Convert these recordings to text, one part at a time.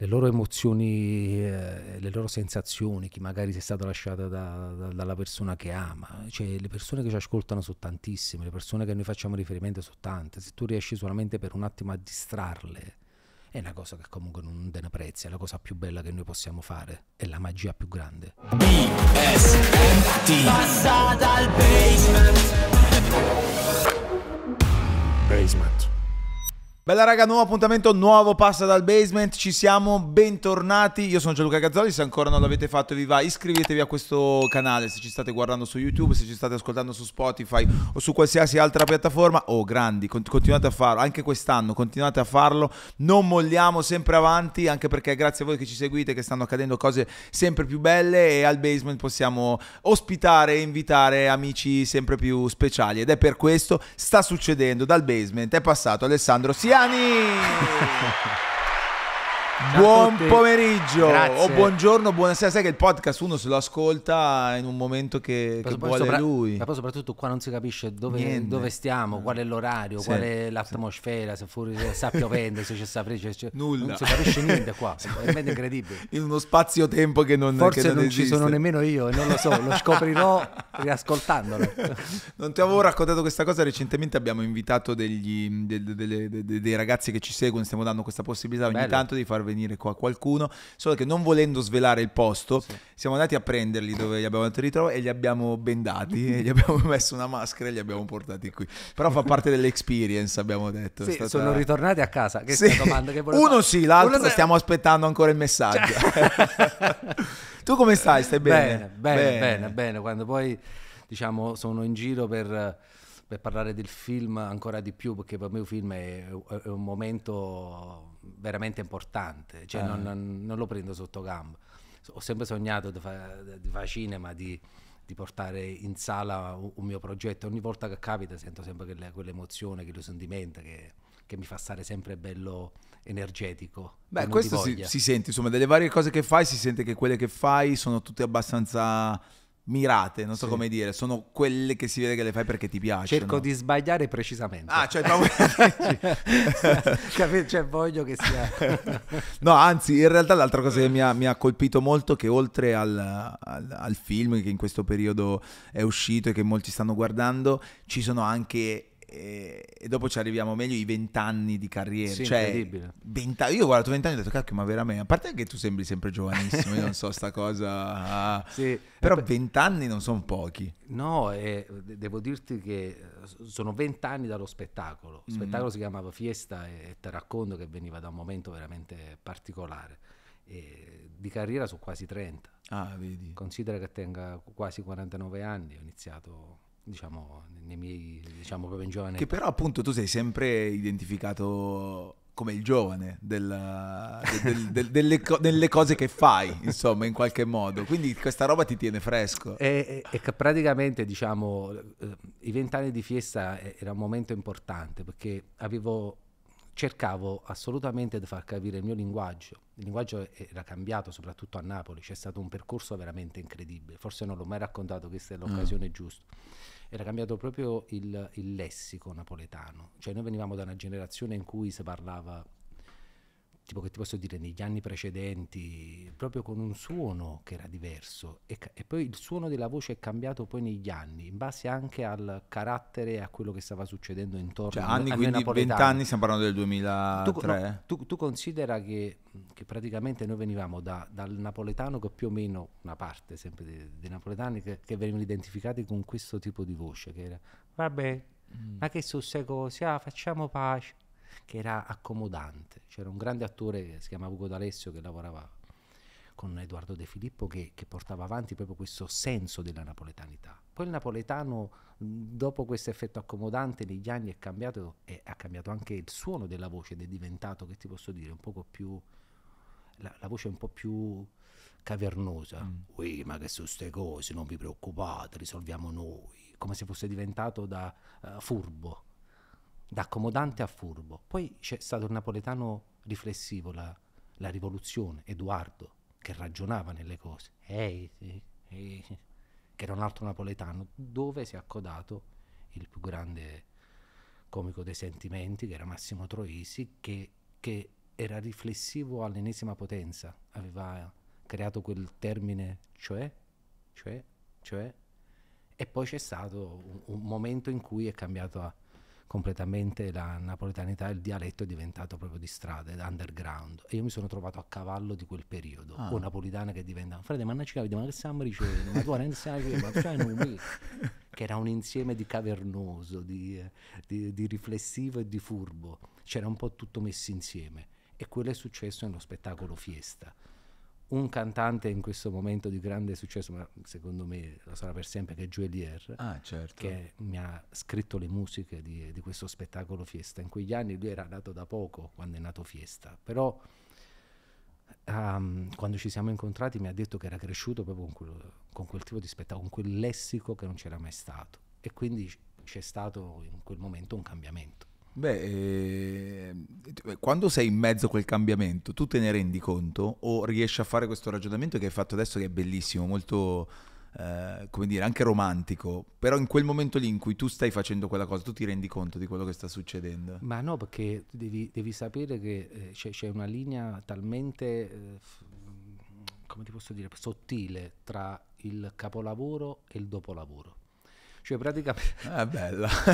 le loro emozioni, eh, le loro sensazioni, chi magari si è stato lasciato da, da, dalla persona che ama, cioè le persone che ci ascoltano sono tantissime, le persone che noi facciamo riferimento sono tante, se tu riesci solamente per un attimo a distrarle, è una cosa che comunque non te ne prezzi, è la cosa più bella che noi possiamo fare, è la magia più grande. BSMT Passa dal basement. Basement Bella raga, nuovo appuntamento, nuovo passa dal basement, ci siamo, bentornati, io sono Gianluca Gazzoli, se ancora non l'avete fatto vi va, iscrivetevi a questo canale se ci state guardando su YouTube, se ci state ascoltando su Spotify o su qualsiasi altra piattaforma, oh grandi, continuate a farlo, anche quest'anno continuate a farlo, non molliamo sempre avanti, anche perché grazie a voi che ci seguite che stanno accadendo cose sempre più belle e al basement possiamo ospitare e invitare amici sempre più speciali. Ed è per questo sta succedendo dal basement, è passato Alessandro Sia Dani. Buon pomeriggio Grazie. o buongiorno, buonasera. Sai che il podcast uno se lo ascolta in un momento che, che vuole sopra- lui. Ma poi soprattutto qua non si capisce dove, dove stiamo, qual è l'orario, sì, qual è l'atmosfera, sì. se fuori sta piovendo, se c'è sta freccia. Cioè, Nulla. Non si capisce niente qua, è veramente incredibile. In uno spazio-tempo che non Forse che non, non ci sono nemmeno io, non lo so, lo scoprirò riascoltandolo. non ti avevo raccontato questa cosa, recentemente abbiamo invitato degli, de, de, de, dei ragazzi che ci seguono, stiamo dando questa possibilità ogni Bello. tanto di far venire qua qualcuno, solo che non volendo svelare il posto, sì. siamo andati a prenderli dove li abbiamo detto ritrovo e li abbiamo bendati e gli abbiamo messo una maschera e li abbiamo portati qui. Però fa parte dell'experience, abbiamo detto. Sì, stata... sono ritornati a casa, che sì. domanda che Uno fare. sì, l'altro Uno stiamo aspettando ancora il messaggio. Cioè... tu come stai? Stai bene? Bene, bene, bene, bene, bene. Quando poi diciamo sono in giro per per parlare del film ancora di più, perché per me un film è, è un momento veramente importante, cioè eh. non, non, lo prendo sotto gamba. Ho sempre sognato di fare fa cinema, di, di, portare in sala un, un, mio progetto. Ogni volta che capita sento sempre quelle, quell'emozione, quello sentimento che, che mi fa stare sempre bello energetico. Beh, questo si, si, sente, insomma, delle varie cose che fai, si sente che quelle che fai sono tutte abbastanza mirate, non so sì. come dire, sono quelle che si vede che le fai perché ti piacciono. Cerco di sbagliare precisamente. Ah, cioè, proprio... Cioè, voglio che sia... no, anzi, in realtà l'altra cosa che mi ha, mi ha colpito molto è che oltre al, al, al, film che in questo periodo è uscito e che molti stanno guardando, ci sono anche e, e, dopo ci arriviamo meglio i vent'anni di carriera. Sì, cioè, incredibile. 20, io ho guardato vent'anni e ho detto, cacchio, ma veramente, a parte che tu sembri sempre giovanissimo, io non so sta cosa. Sì, però vent'anni non sono pochi. No, eh, devo dirti che eh, sono vent'anni dallo spettacolo. Il mm. spettacolo mm. si chiamava Fiesta e te racconto che veniva da un momento veramente particolare. E di carriera su quasi 30. Ah, vedi. Considera che tenga quasi 49 anni, ho iniziato diciamo, nei miei, diciamo, proprio in giovane. Che però appunto tu sei sempre identificato come il giovane della, del, del, delle, delle, cose che fai, insomma, in qualche modo. Quindi questa roba ti tiene fresco. E, e, e praticamente, diciamo, eh, i vent'anni di fiesta era un momento importante perché avevo cercavo assolutamente di far capire il mio linguaggio. Il linguaggio era cambiato soprattutto a Napoli, c'è stato un percorso veramente incredibile. Forse non l'ho mai raccontato, questa è l'occasione mm. giusta era cambiato proprio il, il lessico napoletano. Cioè noi venivamo da una generazione in cui si parlava tipo che ti posso dire, negli anni precedenti, proprio con un suono che era diverso e, e, poi il suono della voce è cambiato poi negli anni, in base anche al carattere e a quello che stava succedendo intorno cioè, anni, a quindi 20 anni, stiamo parlando del 2003. Tu, no, tu, tu considera che, che, praticamente noi venivamo da, dal napoletano che più o meno, una parte sempre dei, dei napoletani che, che, venivano identificati con questo tipo di voce, che era, vabbè, mm. ma che su così, ah, facciamo pace che era accomodante. C'era un grande attore che si chiamava Ugo D'Alessio che lavorava con Edoardo De Filippo che, che, portava avanti proprio questo senso della napoletanità. Poi il napoletano, dopo questo effetto accomodante, negli anni è cambiato e ha cambiato anche il suono della voce ed è diventato, che ti posso dire, un poco più... La, la voce è un po' più cavernosa. Mm. Ui, ma che su queste cose, non vi preoccupate, risolviamo noi. Come se fosse diventato da uh, furbo da accomodante a furbo. Poi c'è stato il napoletano riflessivo, la, la rivoluzione, Edoardo, che ragionava nelle cose. Ehi, sì, ehi, che era un altro napoletano, dove si è accodato il più grande comico dei sentimenti, che era Massimo Troisi, che, che era riflessivo all'ennesima potenza, aveva creato quel termine cioè, cioè, cioè, e poi c'è stato un, un momento in cui è cambiato completamente la napoletanità, il dialetto è diventato proprio di strada, underground. E io mi sono trovato a cavallo di quel periodo, ah. o napolitana che diventa, frate, ma non ci capi, ma che stiamo dicendo? Ma tu non sai, ma tu sai non che era un insieme di cavernoso, di, di, di riflessivo e di furbo. C'era un po' tutto messo insieme. E quello è successo nello spettacolo Fiesta un cantante in questo momento di grande successo, ma secondo me lo sarà per sempre, che è Joelier, ah, certo. che mi ha scritto le musiche di, di, questo spettacolo Fiesta. In quegli anni lui era nato da poco quando è nato Fiesta, però um, quando ci siamo incontrati mi ha detto che era cresciuto proprio con quel, con quel tipo di spettacolo, con quel lessico che non c'era mai stato. E quindi c'è stato in quel momento un cambiamento. Beh, eh, quando sei in mezzo a quel cambiamento, tu te ne rendi conto o riesci a fare questo ragionamento che hai fatto adesso che è bellissimo, molto, eh, come dire, anche romantico, però in quel momento lì in cui tu stai facendo quella cosa, tu ti rendi conto di quello che sta succedendo? Ma no, perché devi, devi sapere che eh, c'è, c'è, una linea talmente, eh, come ti posso dire, sottile tra il capolavoro e il dopolavoro. Cioè praticamente... È bella,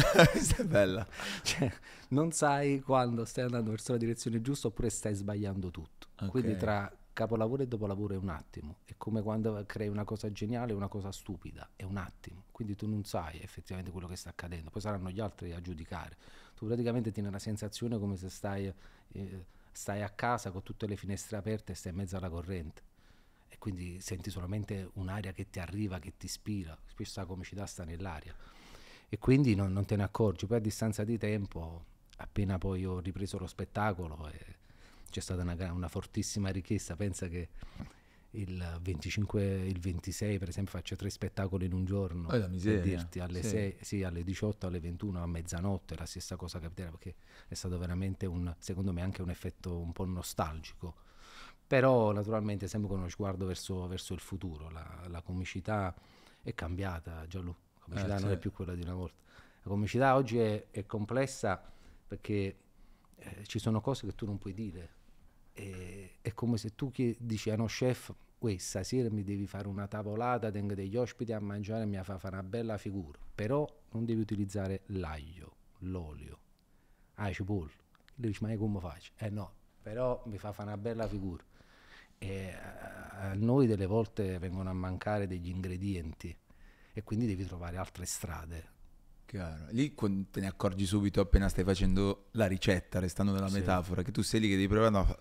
è bella. Cioè, non sai quando stai andando verso la direzione giusta oppure stai sbagliando tutto. Okay. Quindi tra capolavoro e dopolavoro è un attimo. È come quando crei una cosa geniale e una cosa stupida, è un attimo. Quindi tu non sai effettivamente quello che sta accadendo. Poi saranno gli altri a giudicare. Tu praticamente tieni la sensazione come se stai, eh, stai a casa con tutte le finestre aperte e stai in mezzo alla corrente e quindi senti solamente un'aria che ti arriva, che ti ispira, spesso la comicità sta nell'aria. E quindi non, non te ne accorgi, poi a distanza di tempo, appena poi ho ripreso lo spettacolo, c'è stata una, una fortissima richiesta, pensa che il 25 il 26 per esempio faccio tre spettacoli in un giorno oh, per dirti alle, sì. 6, sì, alle 18 alle 21 a mezzanotte la stessa cosa capiterà perché è stato veramente un secondo me anche un effetto un po' nostalgico però naturalmente sempre con uno sguardo verso, verso il futuro, la, la, comicità è cambiata, Gianlu, la comicità eh, non è più quella di una volta. La comicità oggi è, è complessa perché eh, ci sono cose che tu non puoi dire. E, è come se tu dici a uno chef, uè, stasera mi devi fare una tavolata, tengo degli ospiti a mangiare e mi fa fare una bella figura, però non devi utilizzare l'aglio, l'olio, ah, cipolla. Lui dice, ma come faccio? Eh no, però mi fa fare una bella figura e a noi delle volte vengono a mancare degli ingredienti e quindi devi trovare altre strade. Chiaro. Lì te ne accorgi subito appena stai facendo la ricetta, restando nella sì. metafora, che tu sei lì che devi provare, no,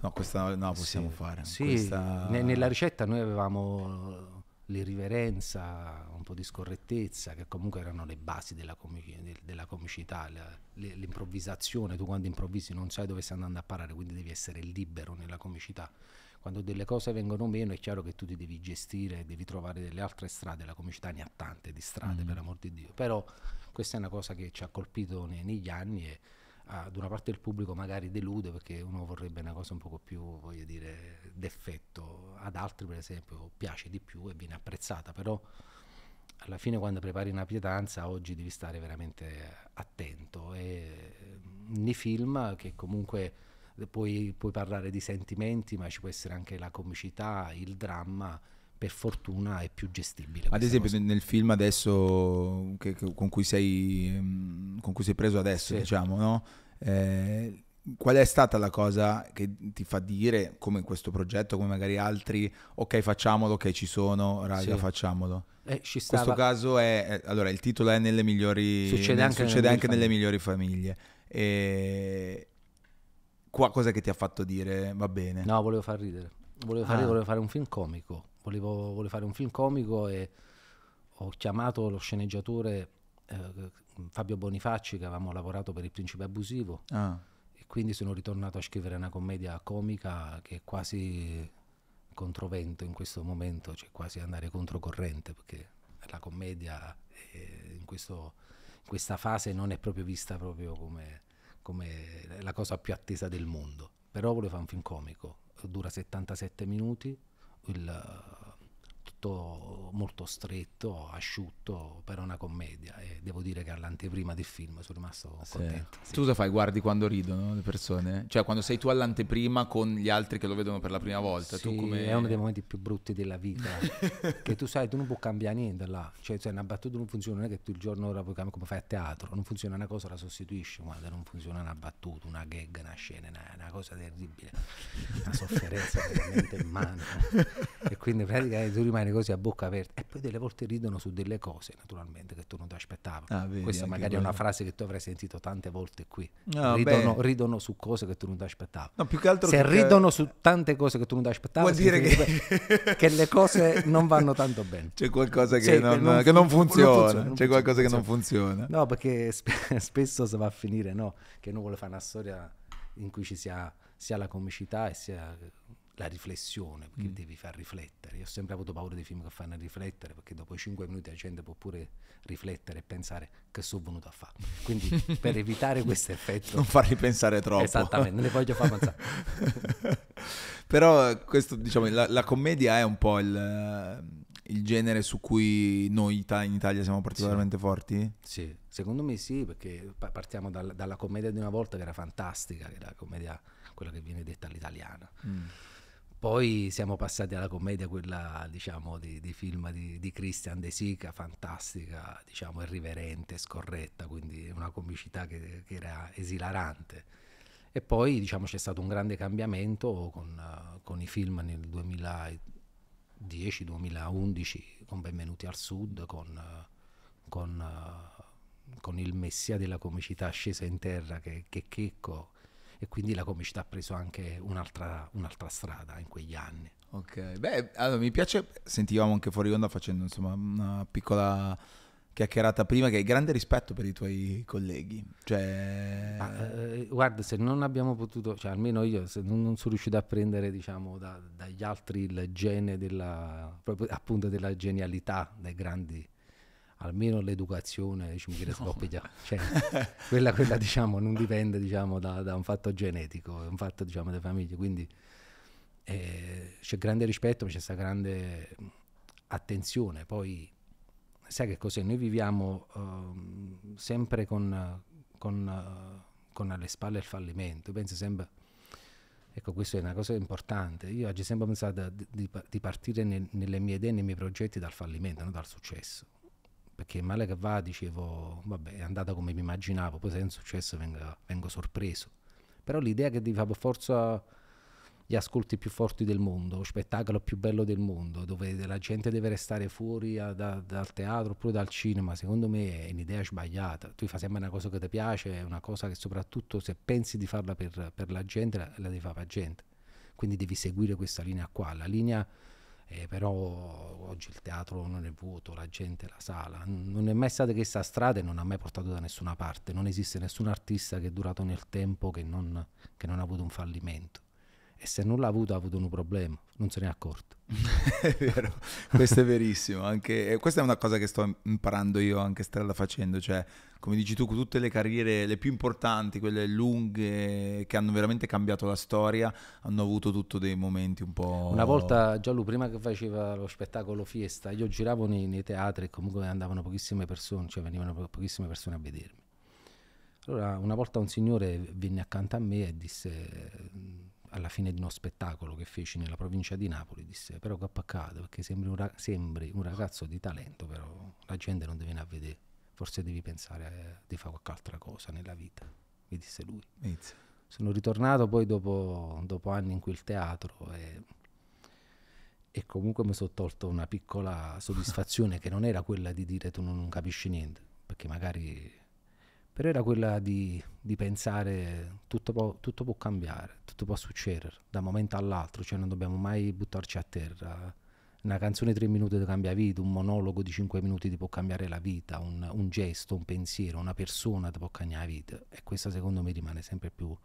no questa no, possiamo sì. fare. Sì, questa... nella ricetta noi avevamo l'irriverenza, un po' di scorrettezza, che comunque erano le basi della, comic- della comicità, la, l'improvvisazione, tu quando improvvisi non sai dove stai andando a parare, quindi devi essere libero nella comicità. Quando delle cose vengono meno è chiaro che tu ti devi gestire, devi trovare delle altre strade, la comicità ne ha tante di strade mm. per amor di Dio, però questa è una cosa che ci ha colpito negli anni e ad una parte del pubblico magari delude perché uno vorrebbe una cosa un poco più, voglio dire, d'effetto, ad altri per esempio piace di più e viene apprezzata, però alla fine quando prepari una pietanza oggi devi stare veramente attento. E nei film che comunque puoi, puoi parlare di sentimenti, ma ci può essere anche la comicità, il dramma per fortuna è più gestibile. Ad esempio cosa. nel film adesso che, che, con, cui sei, mm, con, cui sei, preso adesso, sì. diciamo, no? Eh, qual è stata la cosa che ti fa dire, come in questo progetto, come magari altri, ok facciamolo, ok ci sono, raga sì. facciamolo? Eh, in questo caso è, allora il titolo è nelle migliori, succede anche, succede nelle, anche nelle migliori famiglie. E, qua cosa che ti ha fatto dire va bene? No, volevo far ridere. Volevo fare, ah. volevo fare un film comico. Volevo, volevo, fare un film comico e ho chiamato lo sceneggiatore eh, Fabio Bonifacci che avevamo lavorato per Il Principe Abusivo. Ah. E quindi sono ritornato a scrivere una commedia comica che è quasi controvento in questo momento, cioè quasi andare controcorrente perché la commedia in, questo, in questa fase non è proprio vista proprio come come la cosa più attesa del mondo. Però volevo fare un film comico, dura 77 minuti, il, molto, molto stretto, asciutto, per una commedia e devo dire che all'anteprima del film sono rimasto Sì. contento. sì. Tu cosa fai? Guardi quando ridono le persone? Cioè quando sei tu all'anteprima con gli altri che lo vedono per la prima volta. Sì, come... È uno dei momenti più brutti della vita. che tu sai, tu non puoi cambiare niente là. Cioè, se una battuta non funziona, non è che tu il giorno ora puoi cambiare come fai a teatro. Non funziona una cosa, la sostituisci. Guarda, non funziona una battuta, una gag, una scena, una, una cosa terribile. Una sofferenza veramente immane. E quindi praticamente tu rimani così a bocca aperta. E poi delle volte ridono su delle cose, naturalmente, che tu non ti aspettavi. Ah, vedi, Questa magari è una frase che tu avrai sentito tante volte qui. No, ridono, beh. ridono su cose che tu non ti aspettavi. No, più che altro Se che- ridono su tante cose che tu non ti aspettavi, Vuol dire significa che... le cose non vanno tanto bene. C'è qualcosa che, Sì, non, che non che non fun- funziona. non funziona, C'è funziona, qualcosa che non funziona. funziona. No, perché sp- spesso si va a finire no? che uno vuole fare una storia in cui ci sia sia la comicità e sia la riflessione, perché Mm. devi far riflettere. Io ho sempre avuto paura dei film che fanno riflettere, perché dopo i cinque minuti la gente può pure riflettere e pensare che sono venuto a fare. Quindi per evitare questo effetto... Non farli pensare troppo. Esattamente, non ne voglio far pensare. Però questo, diciamo, la, la commedia è un po' il, il genere su cui noi ita- in Italia siamo particolarmente forti. Sì, secondo me sì, perché pa- partiamo dal- dalla commedia di una volta che era fantastica, che era la commedia, quella che viene detta all'italiana. Poi siamo passati alla commedia, quella diciamo di, di film di, di Christian De Sica, fantastica, diciamo irriverente, scorretta, quindi una comicità che, che era esilarante. E poi diciamo c'è stato un grande cambiamento con, con i film nel 2010-2011, con Benvenuti al Sud, con, con, con il messia della comicità scesa in terra che, che Checco e quindi la comicità ha preso anche un'altra, un'altra strada in quegli anni. Ok, beh, allora mi piace, sentivamo anche fuori onda facendo insomma una piccola chiacchierata prima che hai grande rispetto per i tuoi colleghi. Cioè, Ma, eh, guarda, se non abbiamo potuto, cioè almeno io se non, non sono riuscito a prendere diciamo da- dagli altri il gene della, proprio appunto della genialità dei grandi, almeno l'educazione, dice Michele Scoppia, cioè, quella, quella diciamo non dipende diciamo da, da un fatto genetico, è un fatto diciamo delle famiglie, quindi eh, c'è grande rispetto, ma c'è questa grande attenzione, poi sai che cos'è? Noi viviamo ehm, sempre con, con, eh, con alle spalle il fallimento. Io penso sempre, ecco, questo è una cosa importante. Io oggi ho sempre pensato di, di partire nel- nelle mie idee, nei miei progetti dal fallimento, non dal successo. Perché male che va, dicevo, vabbè, è andata come mi immaginavo, poi se è un successo vengo, vengo sorpreso. Però l'idea che devi fare per forza gli ascolti più forti del mondo, lo spettacolo più bello del mondo, dove la gente deve restare fuori a- da- dal teatro oppure dal cinema, secondo me è un'idea sbagliata. Tu fai sempre una cosa che ti piace, è una cosa che soprattutto se pensi di farla per, per la gente, la, la devi fare per la gente. Quindi devi seguire questa linea qua. La linea, eh, però oggi il teatro non è vuoto, la gente, la sala, non è mai stata questa strada e non ha mai portato da nessuna parte. Non esiste nessun artista che è durato nel tempo che non, che non ha avuto un fallimento. E se non l'ha avuto, ha avuto un problema, non se ne è accorto. è vero, questo è verissimo. Anche, questa è una cosa che sto imparando io anche strada facendo, cioè come dici tu, tutte le carriere, le più importanti, quelle lunghe, che hanno veramente cambiato la storia, hanno avuto tutto dei momenti un po'... Una volta Giallo, prima che faceva lo spettacolo Fiesta, io giravo nei, nei teatri e comunque andavano pochissime persone, cioè venivano po- pochissime persone a vedermi. Allora, una volta un signore venne accanto a me e disse, alla fine di uno spettacolo che feci nella provincia di Napoli, disse, però che peccato, perché sembri un, sembri un ragazzo di talento, però la gente non ti viene a vedere, forse devi pensare eh, di fare qualche altra cosa nella vita, mi disse lui. Inizia. Sono ritornato poi dopo, dopo anni in quel teatro e, e comunque mi sono tolto una piccola soddisfazione che non era quella di dire tu non, non capisci niente, perché magari... Però era quella di, di pensare tutto può, tutto può cambiare, tutto può succedere da un momento all'altro, cioè non dobbiamo mai buttarci a terra. Una canzone di tre minuti ti cambia vita, un monologo di cinque minuti ti può cambiare la vita, un, un gesto, un pensiero, una persona ti può cambiare la vita. E questo secondo me rimane sempre più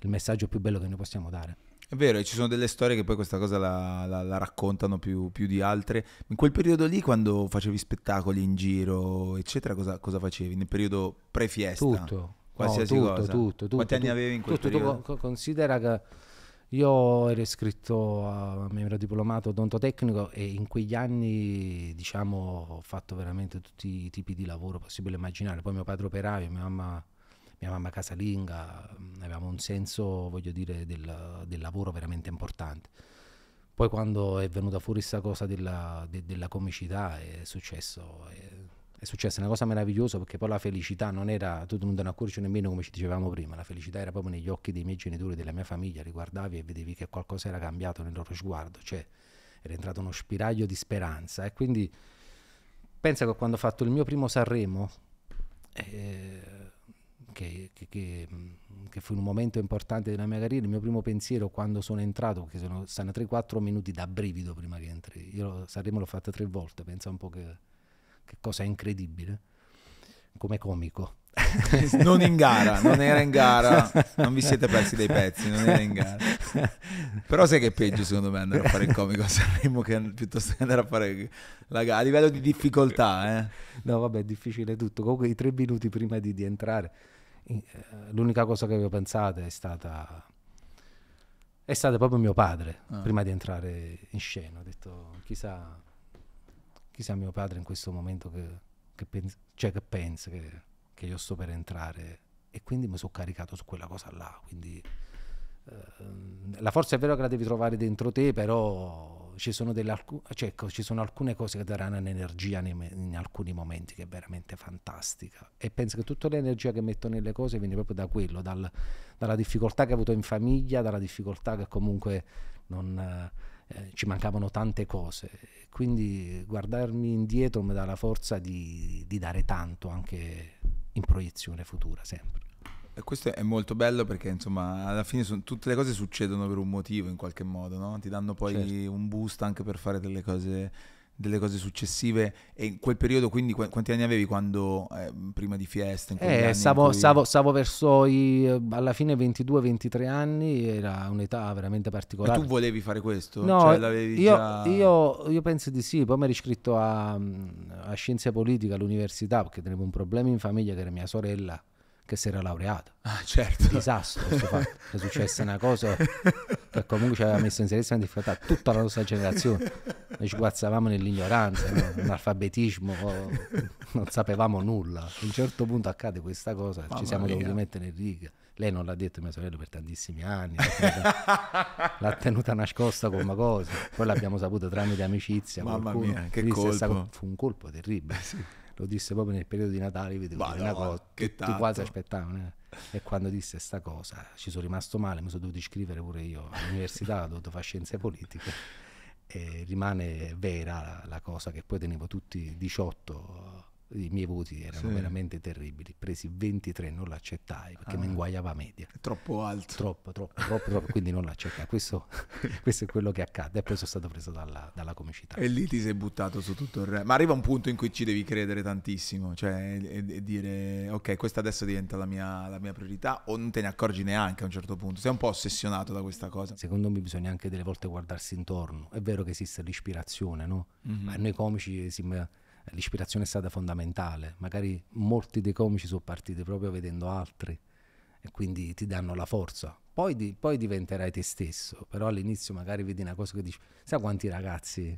il messaggio più bello che noi possiamo dare. È vero, e ci sono delle storie che poi questa cosa la, la- la raccontano più, più di altre. In quel periodo lì, quando facevi spettacoli in giro, eccetera, cosa, cosa facevi? Nel periodo pre-fiesta? Tutto. Qualsiasi No, tutto, cosa. tutto, tutto, Quanti anni tutto, avevi in quel tutto, tu periodo? co- considera che Io ero iscritto a mi ero diplomato odontotecnico e in quegli anni diciamo ho fatto veramente tutti i tipi di lavoro possibile immaginare. Poi mio padre operaio, mia mamma, mia mamma casalinga, mm, avevamo un senso, voglio dire, del, del lavoro veramente importante. Poi quando è venuta fuori questa cosa della, de- della comicità è successo, è, è successa una cosa meravigliosa perché poi la felicità non era, tu non ne accorgi nemmeno come ci dicevamo prima, la felicità era proprio negli occhi dei miei genitori, della mia famiglia, riguardavi e vedevi che qualcosa era cambiato nel loro sguardo, cioè era entrato uno spiraglio di speranza e quindi pensa che quando ho fatto il mio primo Sanremo, eh, che, che, che, che, fu un momento importante della mia carriera, il mio primo pensiero quando sono entrato, perché sono, stanno 3-4 minuti da brivido prima che entri, io Sanremo l'ho fatta tre volte, pensa un po' che cosa incredibile, come comico. non in gara, non era in gara, non vi siete persi dei pezzi, non era in gara. Però sai che è peggio secondo me andare a fare il comico a Sanremo che piuttosto che andare a fare la gara, a livello di difficoltà. Eh. No vabbè è difficile tutto, comunque i tre minuti prima di, di entrare, l'unica cosa che avevo pensato è stata... È stato proprio mio padre ah. prima di entrare in scena. Ho detto, chissà chissà mio padre in questo momento che, che, pensa, cioè che pensa che, che, io sto per entrare e quindi mi sono caricato su quella cosa là quindi eh, la forza è vero che la devi trovare dentro te però ci sono, delle, cioè, ci sono alcune cose che daranno un'energia in, in alcuni momenti che è veramente fantastica e penso che tutta l'energia che metto nelle cose viene proprio da quello dal, dalla difficoltà che ho avuto in famiglia dalla difficoltà che comunque non eh, ci mancavano tante cose quindi guardarmi indietro mi dà la forza di, di dare tanto anche in proiezione futura sempre. E questo è molto bello perché insomma alla fine son, tutte le cose succedono per un motivo in qualche modo, no? ti danno poi certo. un boost anche per fare delle cose delle cose successive e in quel periodo quindi quanti anni avevi quando eh, prima di Fiesta? Eh, stavo, cui... stavo, stavo, verso i, alla fine 22-23 anni era un'età veramente particolare e tu volevi fare questo? no cioè, io, già... io, io, penso di sì poi mi ero iscritto a, a scienze politiche all'università perché tenevo un problema in famiglia che era mia sorella che si era laureata. Ah, certo. Un disastro questo fatto. È successa una cosa che comunque ci aveva messo in serissima difficoltà tutta la nostra generazione. Noi ci guazzavamo nell'ignoranza, no? nell'alfabetismo, non sapevamo nulla. A un certo punto accade questa cosa, Mamma ci siamo mia. dovuti mettere in riga. Lei non l'ha detto mia sorella per tantissimi anni, l'ha tenuta, l'ha tenuta nascosta come cosa, poi l'abbiamo saputo tramite amicizia. Mamma qualcuno. mia, che colpo. Stato, fu un colpo terribile. sì lo disse proprio nel periodo di Natale, vedevo no, una cosa che tutti quasi aspettavano. Eh. E quando disse sta cosa ci sono rimasto male, mi sono dovuto iscrivere pure io all'università, ho dovuto fare scienze politiche. E rimane vera la, la cosa che poi tenevo tutti 18 i miei voti erano sì. veramente terribili, presi 23, non l'accettai perché ah, mi inguagliava media. Troppo alto. Troppo, troppo, troppo, troppo quindi non l'accettai. Questo, questo, è quello che accade e poi sono stato preso dalla, dalla, comicità. E lì ti sei buttato su tutto il re. Ma arriva un punto in cui ci devi credere tantissimo, cioè e, e dire ok, questa adesso diventa la mia, la mia, priorità o non te ne accorgi neanche a un certo punto, sei un po' ossessionato da questa cosa. Secondo me bisogna anche delle volte guardarsi intorno. È vero che esiste l'ispirazione, no? Mm-hmm. Ma noi comici si l'ispirazione è stata fondamentale. Magari molti dei comici sono partiti proprio vedendo altri e quindi ti danno la forza. Poi, di, poi diventerai te stesso, però all'inizio magari vedi una cosa che dici, sai quanti ragazzi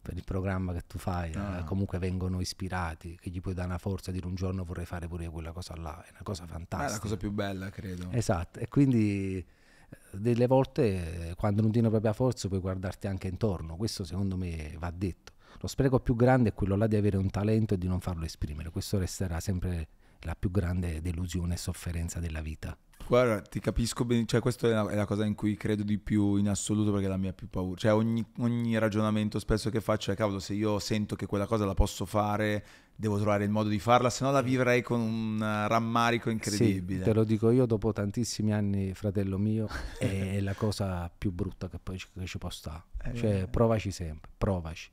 per il programma che tu fai ah. eh, comunque vengono ispirati, che gli puoi dare una forza, dire un giorno vorrei fare pure quella cosa là, è una cosa fantastica. È la cosa più bella, credo. Esatto, e quindi eh, delle volte quando non tieni propria forza puoi guardarti anche intorno, questo secondo me va detto lo spreco più grande è quello là di avere un talento e di non farlo esprimere. Questo resterà sempre la più grande delusione e sofferenza della vita. Guarda, ti capisco bene, cioè questa è la, è la, cosa in cui credo di più in assoluto perché è la mia più paura. Cioè ogni, ogni, ragionamento spesso che faccio è cavolo, se io sento che quella cosa la posso fare, devo trovare il modo di farla, se no la vivrei con un rammarico incredibile. Sì, te lo dico io dopo tantissimi anni, fratello mio, è la cosa più brutta che poi che ci può stare. Eh, cioè provaci sempre, provaci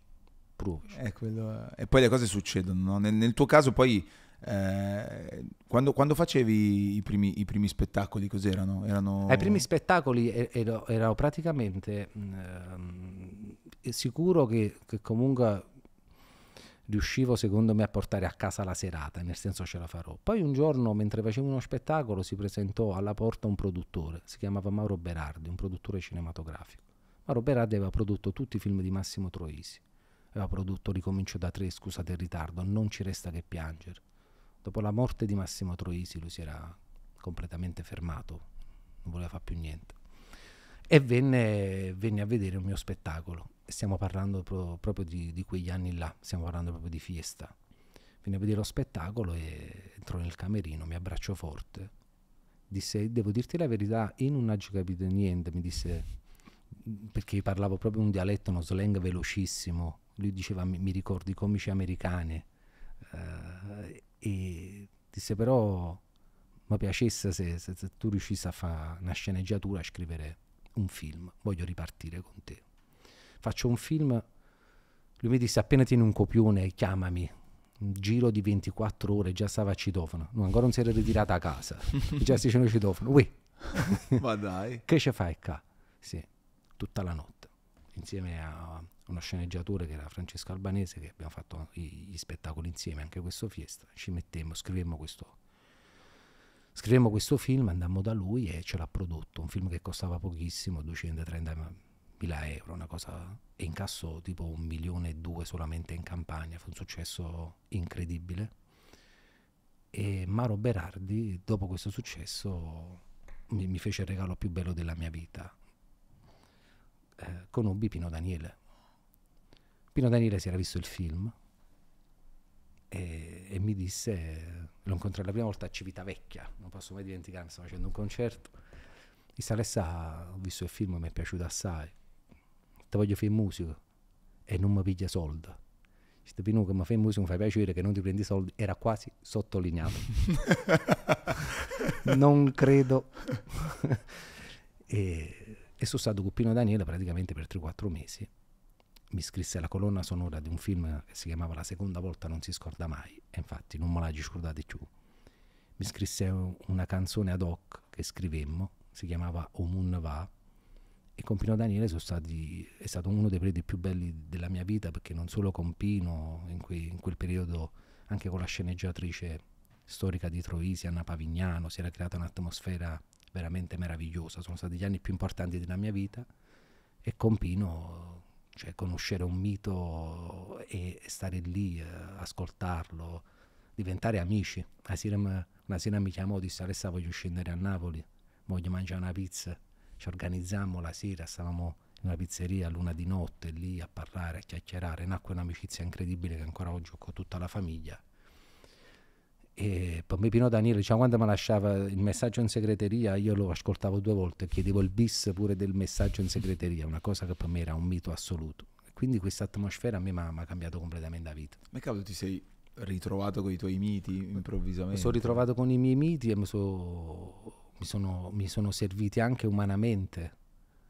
provaci. Quello... E poi le cose succedono. No? Nel, nel, tuo caso poi, eh, quando, quando, facevi i primi, i primi, spettacoli, cos'erano? Erano... I primi spettacoli ero, ero praticamente eh, sicuro che, che comunque riuscivo secondo me a portare a casa la serata, nel senso ce la farò. Poi un giorno, mentre facevo uno spettacolo, si presentò alla porta un produttore, si chiamava Mauro Berardi, un produttore cinematografico. Mauro Berardi aveva prodotto tutti i film di Massimo Troisi, aveva prodotto Ricomincio da tre, scusate il ritardo, Non ci resta che piangere. Dopo la morte di Massimo Troisi lui si era completamente fermato, non voleva fare più niente. E venne, venne a vedere il mio spettacolo stiamo parlando pro, proprio di, di, quegli anni là, stiamo parlando proprio di fiesta. Venne a vedere lo spettacolo e entrò nel camerino, mi abbracciò forte, disse, devo dirti la verità, io non ho capito niente, mi disse, perché parlavo proprio un dialetto, uno slang velocissimo, lui diceva, mi, mi ricordi i comici americani, uh, e disse però mi piacesse se, se, se tu riuscissi a fare una sceneggiatura, a scrivere un film, voglio ripartire con te. Faccio un film, lui mi disse appena tieni un copione chiamami, un giro di 24 ore, già stava a citofono, no, ancora non si era ritirata a casa, già si c'era citofono, ui, ma dai, che ci fai qua? Sì, tutta la notte, insieme a uno sceneggiatore che era Francesco Albanese, che abbiamo fatto gli spettacoli insieme, anche questo fiesta, ci mettemmo, scrivemmo questo scrivemmo questo film, andammo da lui e ce l'ha prodotto, un film che costava pochissimo, 230 mila euro, una cosa, e incassò tipo un milione e due solamente in campagna, fu un successo incredibile. E Maro Berardi, dopo questo successo, mi, mi fece il regalo più bello della mia vita. Eh, conobbi Pino Daniele. Pino Daniele si era visto il film e, e mi disse, lo incontrai la prima volta a Civitavecchia, non posso mai dimenticare, stavo facendo un concerto. Disse Alessa, ho visto il film, mi è piaciuto assai ti voglio fare musica e non mi piglia soldi. Questo Pino che mi fai musica mi fa piacere che non ti prendi soldi, era quasi sottolineato. non credo. e, e sono stato con Pino Daniele praticamente per 3-4 mesi. Mi scrisse la colonna sonora di un film che si chiamava La seconda volta non si scorda mai, e infatti non me la scordate più. Mi scrisse una canzone ad hoc che scrivemmo, si chiamava Omun Va, e con Pino Daniele stati, è stato uno dei periodi più belli della mia vita perché non solo con Pino, in, que, in quel periodo anche con la sceneggiatrice storica di Troisi, Anna Pavignano, si era creata un'atmosfera veramente meravigliosa, sono stati gli anni più importanti della mia vita e con Pino cioè, conoscere un mito e, stare lì, eh, ascoltarlo, diventare amici. Una sera, mi chiamò disse Alessa voglio scendere a Napoli, voglio mangiare una pizza ci organizzammo la sera, stavamo in una pizzeria a luna di notte lì a parlare, a chiacchierare, nacque un'amicizia incredibile che ancora oggi ho con tutta la famiglia. E poi Pino Daniele, diciamo, quando mi lasciava il messaggio in segreteria, io lo ascoltavo due volte, chiedevo il bis pure del messaggio in segreteria, una cosa che per me era un mito assoluto. Quindi questa atmosfera a me mi ha cambiato completamente la vita. Ma cavolo, ti sei ritrovato con i tuoi miti improvvisamente? Mi sono ritrovato con i miei miti e mi sono mi sono, mi sono serviti anche umanamente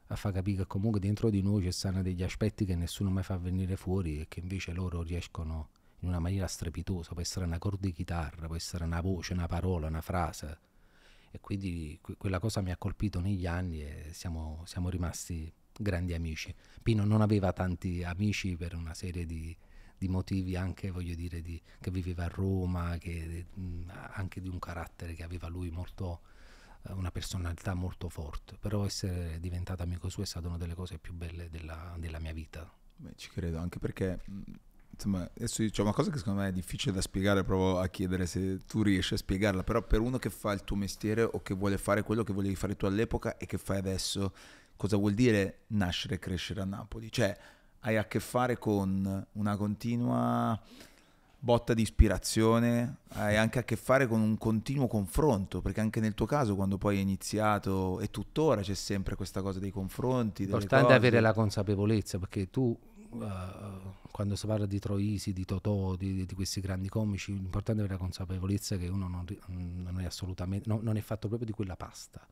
a far capire che comunque dentro di noi ci stanno degli aspetti che nessuno mai fa venire fuori e che invece loro riescono in una maniera strepitosa, può essere una corda di chitarra, può essere una voce, una parola, una frase. E quindi que- quella cosa mi ha colpito negli anni e siamo, siamo, rimasti grandi amici. Pino non aveva tanti amici per una serie di, di motivi anche, voglio dire, di, che viveva a Roma, che, anche di un carattere che aveva lui molto una personalità molto forte, però essere diventato amico suo è stata una delle cose più belle della, della mia vita. Beh, ci credo, anche perché insomma, adesso c'è una cosa che secondo me è difficile da spiegare, provo a chiedere se tu riesci a spiegarla, però per uno che fa il tuo mestiere o che vuole fare quello che volevi fare tu all'epoca e che fai adesso, cosa vuol dire nascere e crescere a Napoli? Cioè, hai a che fare con una continua botta di ispirazione, hai anche a che fare con un continuo confronto, perché anche nel tuo caso quando poi hai iniziato e tuttora c'è sempre questa cosa dei confronti. È avere la consapevolezza, perché tu uh, quando si parla di Troisi, di Totò, di, di, questi grandi comici, l'importante è la consapevolezza che uno non, non è assolutamente, no, non è fatto proprio di quella pasta.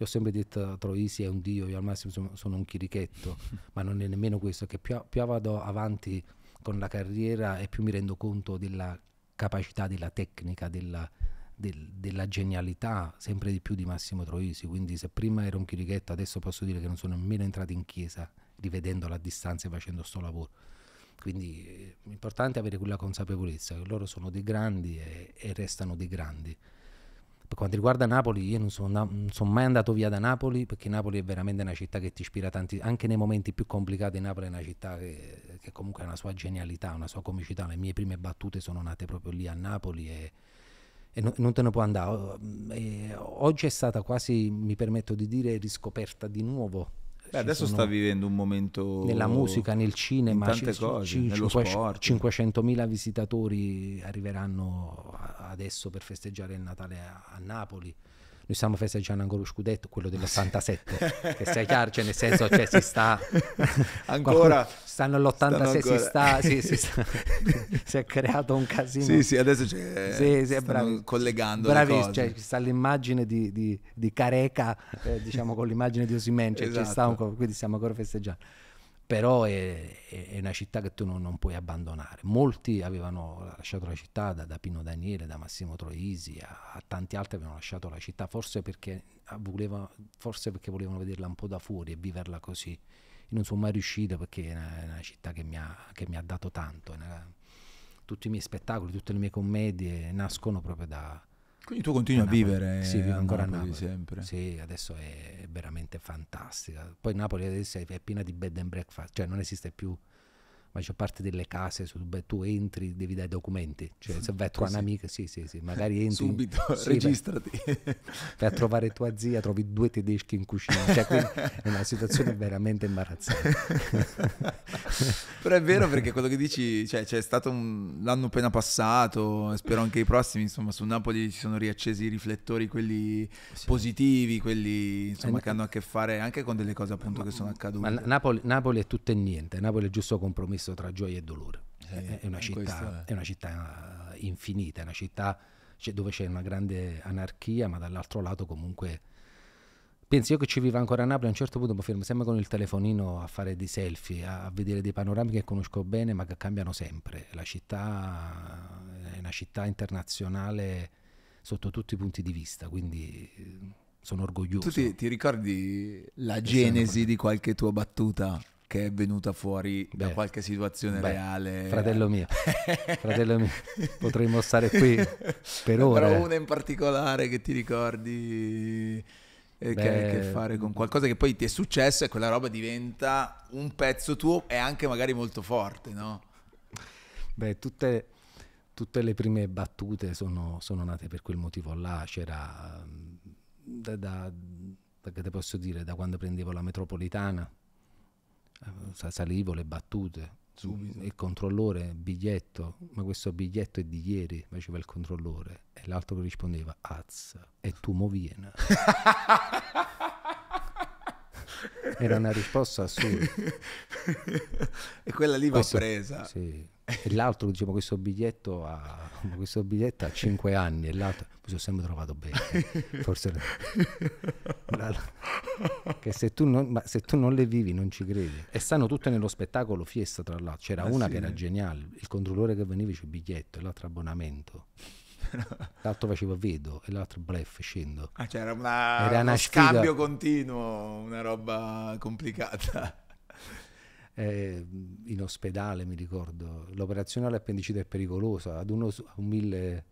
Io ho sempre detto Troisi è un dio, io al massimo sono, sono un chirichetto, ma non è nemmeno questo, che più, più vado avanti con la carriera e più mi rendo conto della capacità, della tecnica, della, del, della genialità sempre di più di Massimo Troisi. Quindi se prima ero un chirichetto, adesso posso dire che non sono nemmeno entrato in chiesa rivedendolo a distanza e facendo questo lavoro. Quindi eh, l'importante è avere quella consapevolezza che loro sono dei grandi e, e restano dei grandi. Per quanto riguarda Napoli, io non sono, non sono, mai andato via da Napoli perché Napoli è veramente una città che ti ispira tanti, anche nei momenti più complicati. Napoli è una città che, che comunque ha una sua genialità, una sua comicità. Le mie prime battute sono nate proprio lì a Napoli e, e no, non te ne può andare. E oggi è stata quasi, mi permetto di dire, riscoperta di nuovo Beh, adesso sta vivendo un momento nella musica, nel cinema, tante c- cose, c- nello 500, 500.000 visitatori arriveranno adesso per festeggiare il Natale a, a Napoli noi stiamo festeggiando ancora lo scudetto, quello dell'87, che sia chiaro, cioè nel senso cioè, si sta ancora? stanno all'86 si sta, sì, si, sta. Si è creato un casino. Sì, sì, adesso c'è sì, sì, bravi, collegando bravi, cioè, ci sta l'immagine di, di, di Careca, eh, diciamo con l'immagine di Osimen, cioè, esatto. quindi stiamo ancora festeggiando però è, è, una città che tu non, non, puoi abbandonare. Molti avevano lasciato la città, da, da Pino Daniele, da Massimo Troisi, a, a, tanti altri avevano lasciato la città, forse perché, voleva, forse perché, volevano vederla un po' da fuori e viverla così. Io non sono mai riuscito perché è una, è una città che mi, ha, che mi, ha, dato tanto. Una, tutti i miei spettacoli, tutte le mie commedie nascono proprio da, quindi tu continui a, vivere sì, vivo ancora Napoli a Napoli sempre. Sì, adesso è veramente fantastica. Poi Napoli adesso è piena di bed and breakfast, cioè non esiste più maggior parte delle case su, beh, tu entri devi dare documenti. Cioè se vai a trovare un'amica sì sì sì magari entri. Subito sì, registrati. Vai a trovare tua zia trovi due tedeschi in cucina. Cioè, è una situazione veramente imbarazzante. Però è vero perché quello che dici cioè, c'è stato un, l'anno appena passato spero anche i prossimi insomma su Napoli ci sono riaccesi i riflettori quelli sì. positivi quelli insomma eh, che hanno a che fare anche con delle cose appunto ma, che sono accadute. Ma Napoli, Napoli è tutto e niente. Napoli è giusto compromesso compromesso tra gioia e dolore. Sì, è, una città, è. è, una città, infinita, è una città dove c'è una grande anarchia, ma dall'altro lato comunque... Penso io che ci vivo ancora a Napoli, a un certo punto mi fermo sempre con il telefonino a fare dei selfie, a vedere dei panorami che conosco bene ma che cambiano sempre. La città è una città internazionale sotto tutti i punti di vista, quindi sono orgoglioso. Tu ti, ti ricordi la genesi di qualche tua battuta? Che è venuta fuori beh, da qualche situazione beh, reale. Fratello mio, fratello mio, potremmo stare qui per ore. Però una in particolare che ti ricordi eh, che ha a che fare con qualcosa che poi ti è successo e quella roba diventa un pezzo tuo e anche magari molto forte, no? Beh, tutte, tutte le prime battute sono, sono, nate per quel motivo là, c'era da, da, da, che te posso dire, da quando prendevo la metropolitana salivo le battute. Subito. il controllore biglietto ma questo biglietto è di ieri faceva il controllore e l'altro che rispondeva az e tu moviena era una risposta assurda. E quella lì va questo, presa. sì e l'altro diciamo questo biglietto ha, questo biglietto ha 5 anni e l'altro mi sono sempre trovato bene forse che se tu, non, se tu non le vivi non ci credi. E stanno tutte nello spettacolo Fiesta tra l'altro. C'era ah, una sì. che era geniale il controllore che veniva c'è biglietto e l'altro abbonamento. L'altro faceva vedo e l'altro blef scendo. Ah, c'era una, era uno scambio continuo una roba complicata eh, in ospedale, mi ricordo, l'operazione all'appendicite è pericolosa, ad uno a un mille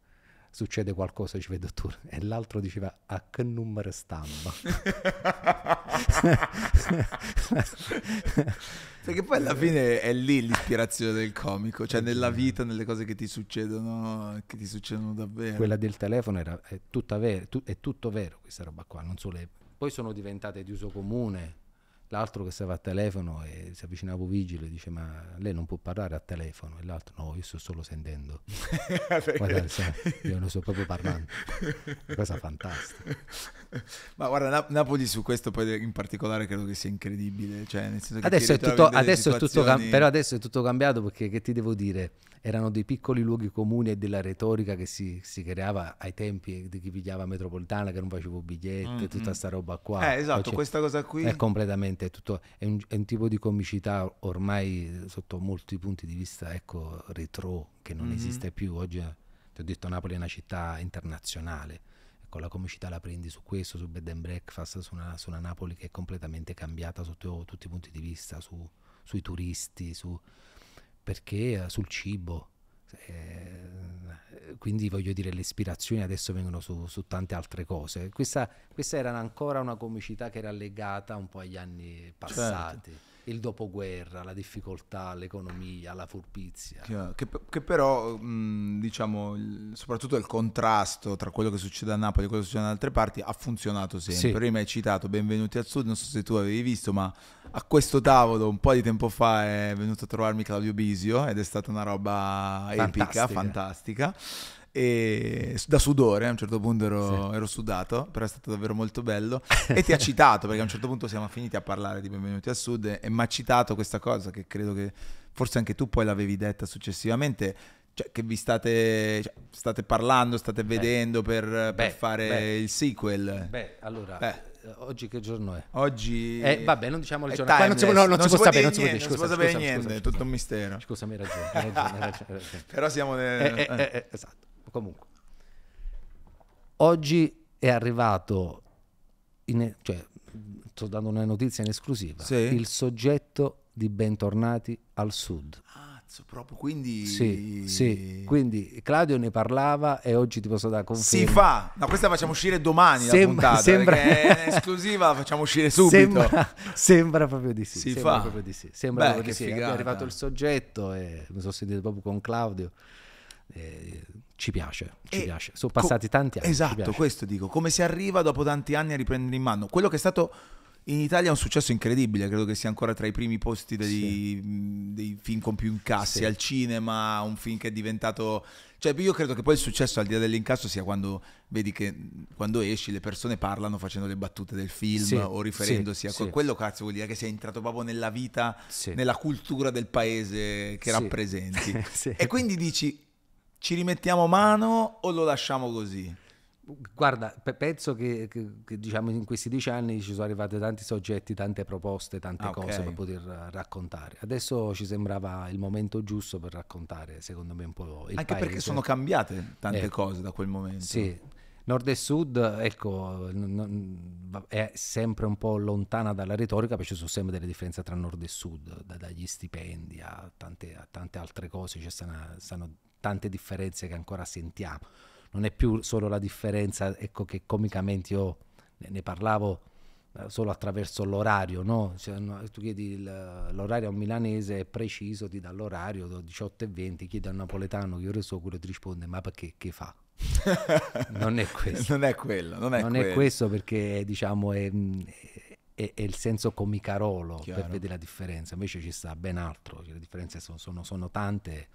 succede qualcosa, ci vede dottore, e l'altro diceva a che numero stampa. Perché poi alla fine è lì l'ispirazione del comico, cioè nella vita, nelle cose che ti succedono, che ti succedono davvero. Quella del telefono era, è, tutta ver- tu, è tutto vero questa roba qua, non solo è, poi sono diventate di uso comune l'altro che stava a telefono e si avvicinava un vigile dice ma lei non può parlare a telefono? E l'altro no io sto solo sentendo. Guarda io non sto proprio parlando. Una cosa fantastica. Ma guarda Nap- Napoli su questo poi in particolare credo che sia incredibile cioè, adesso, è tutto, adesso situazioni... è tutto cam- però adesso è tutto cambiato perché che ti devo dire erano dei piccoli luoghi comuni e della retorica che si, si creava ai tempi di chi pigliava metropolitana che non facevo biglietti mm-hmm. tutta sta roba qua eh esatto questa cosa qui è completamente tutto è un, è un, tipo di comicità ormai sotto molti punti di vista ecco retro che non mm-hmm. esiste più oggi ti ho detto Napoli è una città internazionale ecco la comicità la prendi su questo su bed and breakfast su una, su una Napoli che è completamente cambiata sotto tutti i punti di vista su, sui turisti su perché eh, sul cibo. Eh, quindi voglio dire, le ispirazioni adesso vengono su, su tante altre cose. Questa, questa, era ancora una comicità che era legata un po' agli anni passati. Certo il dopoguerra, la difficoltà, l'economia, la furbizia. Che, che però, mh, diciamo, il, soprattutto il contrasto tra quello che succede a Napoli e quello che succede da altre parti ha funzionato sempre. Sì. Prima hai citato Benvenuti al Sud, non so se tu avevi visto, ma a questo tavolo un po' di tempo fa è venuto a trovarmi Claudio Bisio ed è stata una roba epica, fantastica. E da sudore a un certo punto ero, sì. ero, sudato però è stato davvero molto bello e ti ha citato perché a un certo punto siamo finiti a parlare di Benvenuti al Sud e, e mi ha citato questa cosa che credo che forse anche tu poi l'avevi detta successivamente cioè, che vi state, cioè, state parlando, state vedendo beh, per, per beh, fare beh, il sequel beh allora beh. Oggi che giorno è? Oggi. Eh, vabbè, non diciamo il giorno. Qua non si, no, non non si può sapere, non si può dire. Scusa, non si può sapere scusa, niente, scusa, è tutto un mistero. Scusa, mi hai ragione. Hai ragione, hai ragione. Però siamo nel. Eh, eh, eh, esatto. Comunque, oggi è arrivato, in, cioè, sto dando una notizia in esclusiva, sì. il soggetto di Bentornati al Sud. proprio, quindi... Sì, sì, quindi Claudio ne parlava e oggi ti posso dare conferma. Si fa, no, questa facciamo uscire domani Sem- la puntata, sembra... è esclusiva, la facciamo uscire subito. Sembra, sembra proprio di sì. Si sembra fa. proprio di sì. Sembra Beh, proprio di sì. È arrivato il soggetto e mi sono sentito proprio con Claudio. Eh, ci piace, ci e piace. Sono passati co- tanti anni. Esatto, questo dico. Come si arriva dopo tanti anni a riprendere in mano? Quello che è stato in Italia un successo incredibile, credo che sia ancora tra i primi posti dei, sì. dei film con più incassi sì. al cinema, un film che è diventato... Cioè io credo che poi il successo al di là dell'incasso sia quando vedi che quando esci le persone parlano facendo le battute del film sì. o riferendosi a que- quello cazzo vuol dire che sei entrato proprio nella vita, nella cultura del paese che rappresenti. e quindi dici ci rimettiamo mano o lo lasciamo così? Guarda, penso che, che, che, diciamo in questi dieci anni ci sono arrivati tanti soggetti, tante proposte, tante ah, cose okay. per poter raccontare. Adesso ci sembrava il momento giusto per raccontare, secondo me, un po' il Anche paese. perché sono cambiate tante eh, cose da quel momento. Sì, Nord e Sud, ecco, è sempre un po' lontana dalla retorica perché ci sono sempre delle differenze tra Nord e Sud, dagli stipendi a tante, a tante altre cose, ci stanno, stanno tante differenze che ancora sentiamo. Non è più solo la differenza, ecco che comicamente io ne parlavo eh, solo attraverso l'orario, no? Cioè, tu chiedi l'orario a un milanese è preciso, ti dà l'orario 18 e 20, chiedi a un napoletano che ore so, quello ti risponde ma perché che fa? non è questo. non è quello, non è, non quello. è questo perché diciamo è, è, è, il senso comicarolo Chiaro. per vedere la differenza, invece ci sta ben altro, le differenze sono, sono, sono tante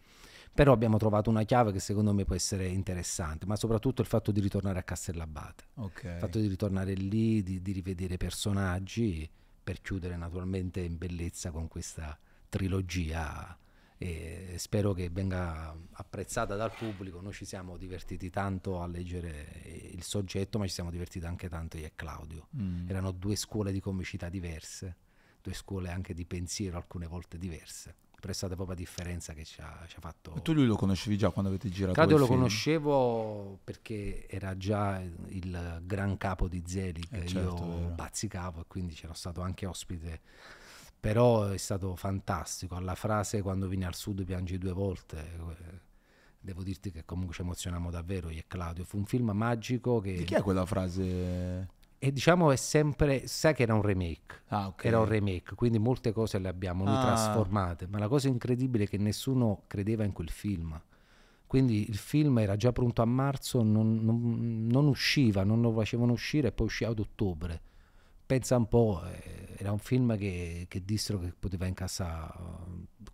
però abbiamo trovato una chiave che secondo me può essere interessante, ma soprattutto il fatto di ritornare a Castellabate, okay. il fatto di ritornare lì, di, di rivedere personaggi per chiudere naturalmente in bellezza con questa trilogia e spero che venga apprezzata dal pubblico. Noi ci siamo divertiti tanto a leggere il soggetto, ma ci siamo divertiti anche tanto io e Claudio. Mm. Erano due scuole di comicità diverse, due scuole anche di pensiero alcune volte diverse però è stata proprio la differenza che ci ha, ci ha fatto. E tu lui lo conoscevi già quando avete girato? Claudio lo film? conoscevo perché era già il gran capo di Zelig, eh certo, io bazzicavo e quindi c'ero stato anche ospite. Però è stato fantastico. Alla frase quando vieni al sud piangi due volte. Eh, devo dirti che comunque ci emozioniamo davvero io e Claudio. Fu un film magico che... Di chi è quella frase? E diciamo è sempre, sai che era un remake, ah, okay. era un remake, quindi molte cose le abbiamo noi ah. trasformate, ma la cosa incredibile è che nessuno credeva in quel film. Quindi il film era già pronto a marzo, non, non, non usciva, non lo facevano uscire e poi uscì ad ottobre. Pensa un po', eh, era un film che, che dissero che poteva incassare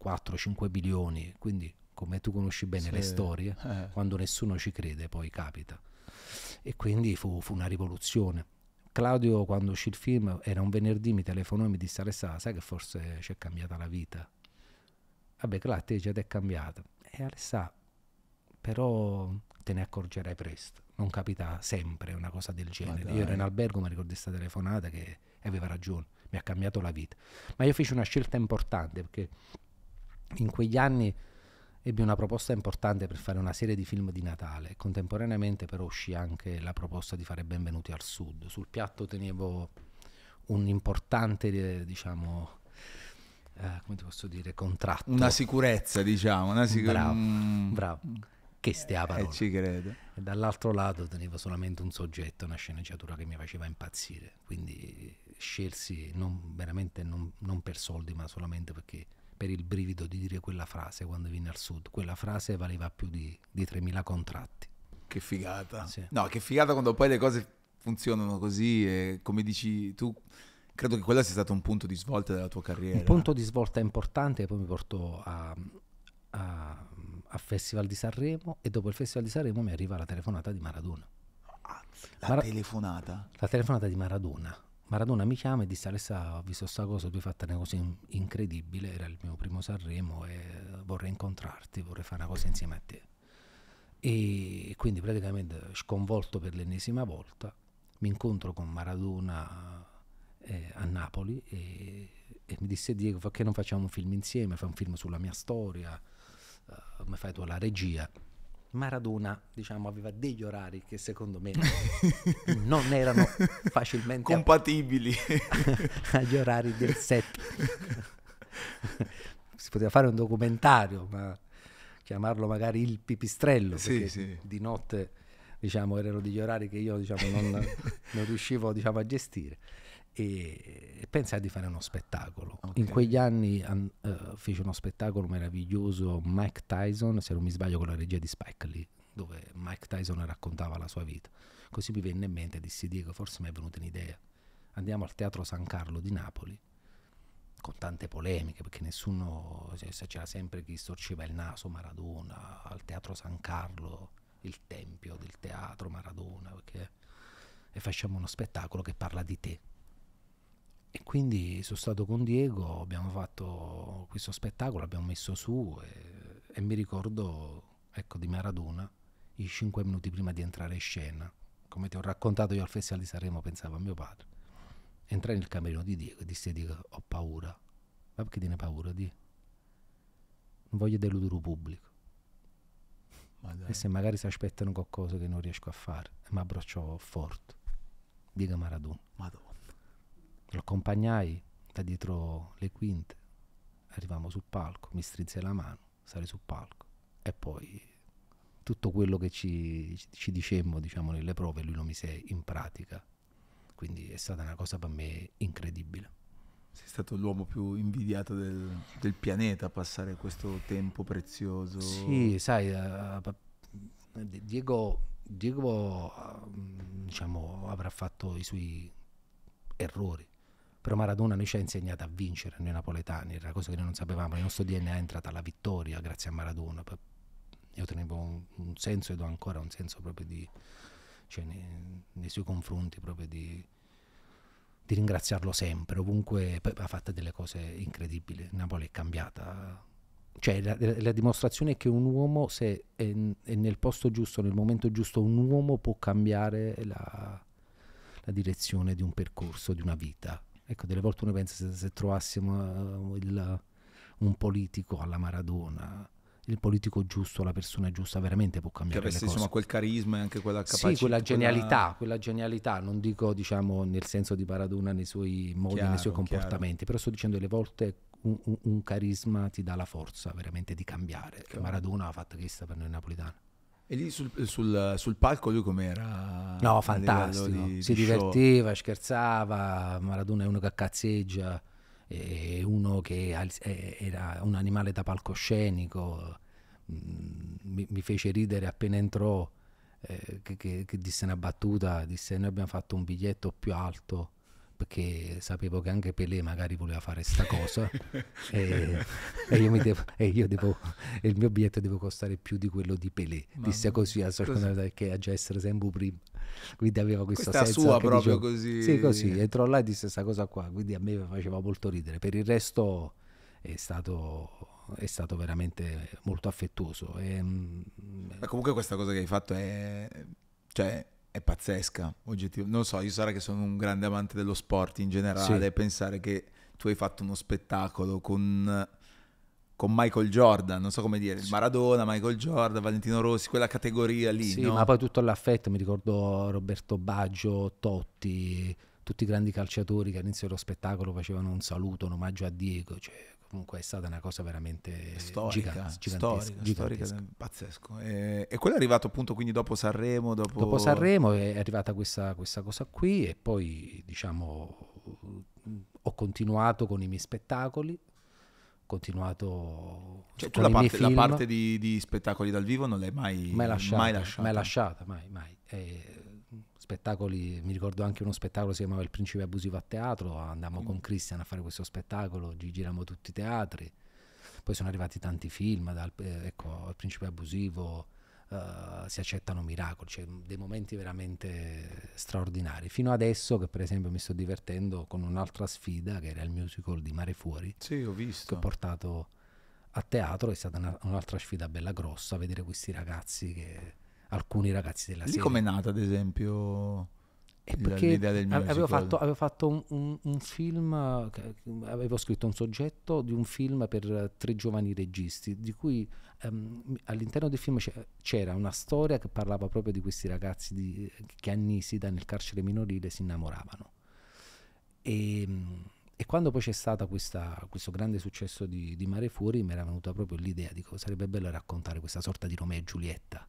4-5 milioni, quindi come tu conosci bene sì. le storie, eh. quando nessuno ci crede poi capita. E quindi fu, fu una rivoluzione. Claudio quando uscì il film era un venerdì mi telefonò e mi disse Alessà sai che forse ci è cambiata la vita? Vabbè Claudio te già ti è cambiata. E Alessà però te ne accorgerai presto non capita sempre una cosa del genere. io ero in albergo mi ricordo questa telefonata che aveva ragione mi ha cambiato la vita. Ma io feci una scelta importante perché in quegli anni ebbe una proposta importante per fare una serie di film di Natale. Contemporaneamente però uscì anche la proposta di fare Benvenuti al Sud. Sul piatto tenevo un importante, diciamo, eh, come ti posso dire, contratto. Una sicurezza, diciamo. Una sicu- bravo, mm, bravo. Che stia Eh, parola. ci credo. E dall'altro lato tenevo solamente un soggetto, una sceneggiatura che mi faceva impazzire. Quindi scelsi non, veramente non, non per soldi, ma solamente perché per il brivido di dire quella frase quando vine al sud. Quella frase valeva più di, di 3.000 contratti. Che figata. Sì. No, che figata quando poi le cose funzionano così e come dici tu, credo che quello sia stato un punto di svolta della tua carriera. Un punto di svolta importante che poi mi portò a, a- a Festival di Sanremo e dopo il Festival di Sanremo mi arriva la telefonata di Maradona. La Mara- telefonata. La telefonata di Maradona. Maradona mi chiama e disse Alessa ho visto sta cosa, tu hai fatto una cosa in- incredibile, era il mio primo Sanremo e vorrei incontrarti, vorrei fare una cosa insieme a te. E quindi praticamente sconvolto per l'ennesima volta mi incontro con Maradona eh, a Napoli e, e mi disse Diego perché non facciamo un film insieme, fai un film sulla mia storia, eh, mi fai tu la regia. Maradona diciamo aveva degli orari che secondo me non erano facilmente Compatibili. agli orari del set. si poteva fare un documentario, ma chiamarlo magari il pipistrello, Sì, perché sì. di notte diciamo, erano degli orari che io diciamo, non, non riuscivo diciamo, a gestire. E, pensai di fare uno spettacolo. In Ok. quegli anni an- eh, fece uno spettacolo meraviglioso Mike Tyson, se non mi sbaglio con la regia di Spike Lee, dove Mike Tyson raccontava la sua vita. Così mi venne in mente dissi Diego, forse mi è venuta un'idea. Andiamo al Teatro San Carlo di Napoli, con tante polemiche, perché nessuno, cioè, c'era sempre chi storceva il naso, Maradona, al Teatro San Carlo, il tempio del teatro Maradona, perché... e facciamo uno spettacolo che parla di te. E quindi sono stato con Diego, abbiamo fatto questo spettacolo, l'abbiamo messo su e, e mi ricordo ecco, di Maradona i cinque minuti prima di entrare in scena. Come ti ho raccontato io al Festival di Sanremo, pensavo a mio padre. Entrai nel camerino di Diego e dissi a Diego, ho paura. Ma perché tiene paura? Di? Non voglio deludere il pubblico. E se magari si aspettano qualcosa che non riesco a fare, mi abbracciò forte. Diego Maradona. Madonna. Lo accompagnai da dietro le quinte, arrivammo sul palco, mi strinse la mano, salì sul palco e poi tutto quello che ci, ci dicemmo diciamo, nelle prove lui lo mise in pratica. Quindi è stata una cosa per me incredibile. Sei stato l'uomo più invidiato del, del pianeta a passare questo tempo prezioso. Sì, sai, eh, Diego, Diego eh, diciamo, avrà fatto i suoi errori, però Maradona noi ci ha insegnato a vincere, noi napoletani, era una cosa che noi non sapevamo, nel nostro DNA è entrata la vittoria grazie a Maradona. Io tenevo un, un senso ed ho ancora un senso proprio di, cioè, nei, nei suoi confronti, proprio di, di ringraziarlo sempre, ovunque ha fatto delle cose incredibili, Napoli è cambiata cioè la, la dimostrazione è che un uomo se è, è nel posto giusto, nel momento giusto, un uomo può cambiare la, la direzione di un percorso, di una vita. Ecco, delle volte uno pensa se, se trovassimo eh, il- un politico alla Maradona, il politico giusto, la persona giusta, veramente può Che cambiare le avesse cose. insomma quel carisma e anche quella capacità. Sì, quella genialità, quella genialità, non dico diciamo nel senso di Maradona nei suoi modi, Chiaro, nei suoi chiaro. comportamenti, però sto dicendo delle volte un, un- un carisma ti dà la forza veramente di cambiare. Chiaro. Maradona ha fatto questa per noi napoletani. E lì sul, sul- sul palco lui com'era? No, fantastico, di- si di show? divertiva, scherzava, Maradona è uno che cazzeggia, è uno che era un animale da palcoscenico, Mm, mi, mi fece ridere appena entrò, eh, che, che- che disse una battuta, disse noi abbiamo fatto un biglietto più alto perché sapevo che anche Pelé magari voleva fare sta cosa e, e io mi devo, e io devo e il mio biglietto deve costare più di quello di Pelé. Disse Mamma così a così. che a già essere sempre prima. Quindi aveva Questa senso sua proprio dicevo- così. sì così. Entrò là e disse questa cosa qua. Quindi a me faceva molto ridere. Per il resto è stato è stato veramente molto affettuoso. E, mm, Ma comunque questa cosa che hai fatto è, cioè, è pazzesca, oggettivamente. Non so, io sarà che sono un grande amante dello sport in generale, Sì. pensare che tu hai fatto uno spettacolo con, con Michael Jordan, non so come dire, Maradona, Michael Jordan, Valentino Rossi, quella categoria lì, Sì, no? ma poi tutto l'affetto, mi ricordo Roberto Baggio, Totti, tutti i grandi calciatori che all'inizio dello spettacolo facevano un saluto, un omaggio a Diego, cioè, comunque è stata una cosa veramente storica, gigan- storica, gigantesca. storica, pazzesco. E, e quello è arrivato appunto quindi dopo Sanremo, dopo... Dopo Sanremo è arrivata questa, questa cosa qui e poi diciamo ho continuato con i miei spettacoli, ho continuato Cioè tu la parte, la parte di, di spettacoli dal vivo non l'hai mai, mai lasciata, mai lasciata. mai lasciata, mai, mai. E, spettacoli, mi ricordo anche uno spettacolo che si chiamava Il principe abusivo a teatro, andammo Mm. con Christian a fare questo spettacolo, gi- girammo tutti i teatri, poi sono arrivati tanti film, dal, eh, ecco, Il principe abusivo, eh, Si accettano miracoli, cioè dei momenti veramente straordinari, fino adesso che per esempio mi sto divertendo con un'altra sfida che era il musical di Mare Fuori, Sì, ho che visto. ho portato a teatro, è stata una- un'altra sfida bella grossa, vedere questi ragazzi che alcuni ragazzi della Lì serie com'è nata ad esempio e perché l'idea del a- avevo musical? fatto, avevo fatto un, un- un film, eh, avevo scritto un soggetto di un film per eh, tre giovani registi, di cui ehm, all'interno del film c'era una storia che parlava proprio di questi ragazzi di- che a Nisida, nel carcere minorile, si innamoravano. E, e quando poi c'è stato questo grande successo di, di Mare Fuori, mi era venuta proprio l'idea di cosa sarebbe bello raccontare questa sorta di Romeo e Giulietta,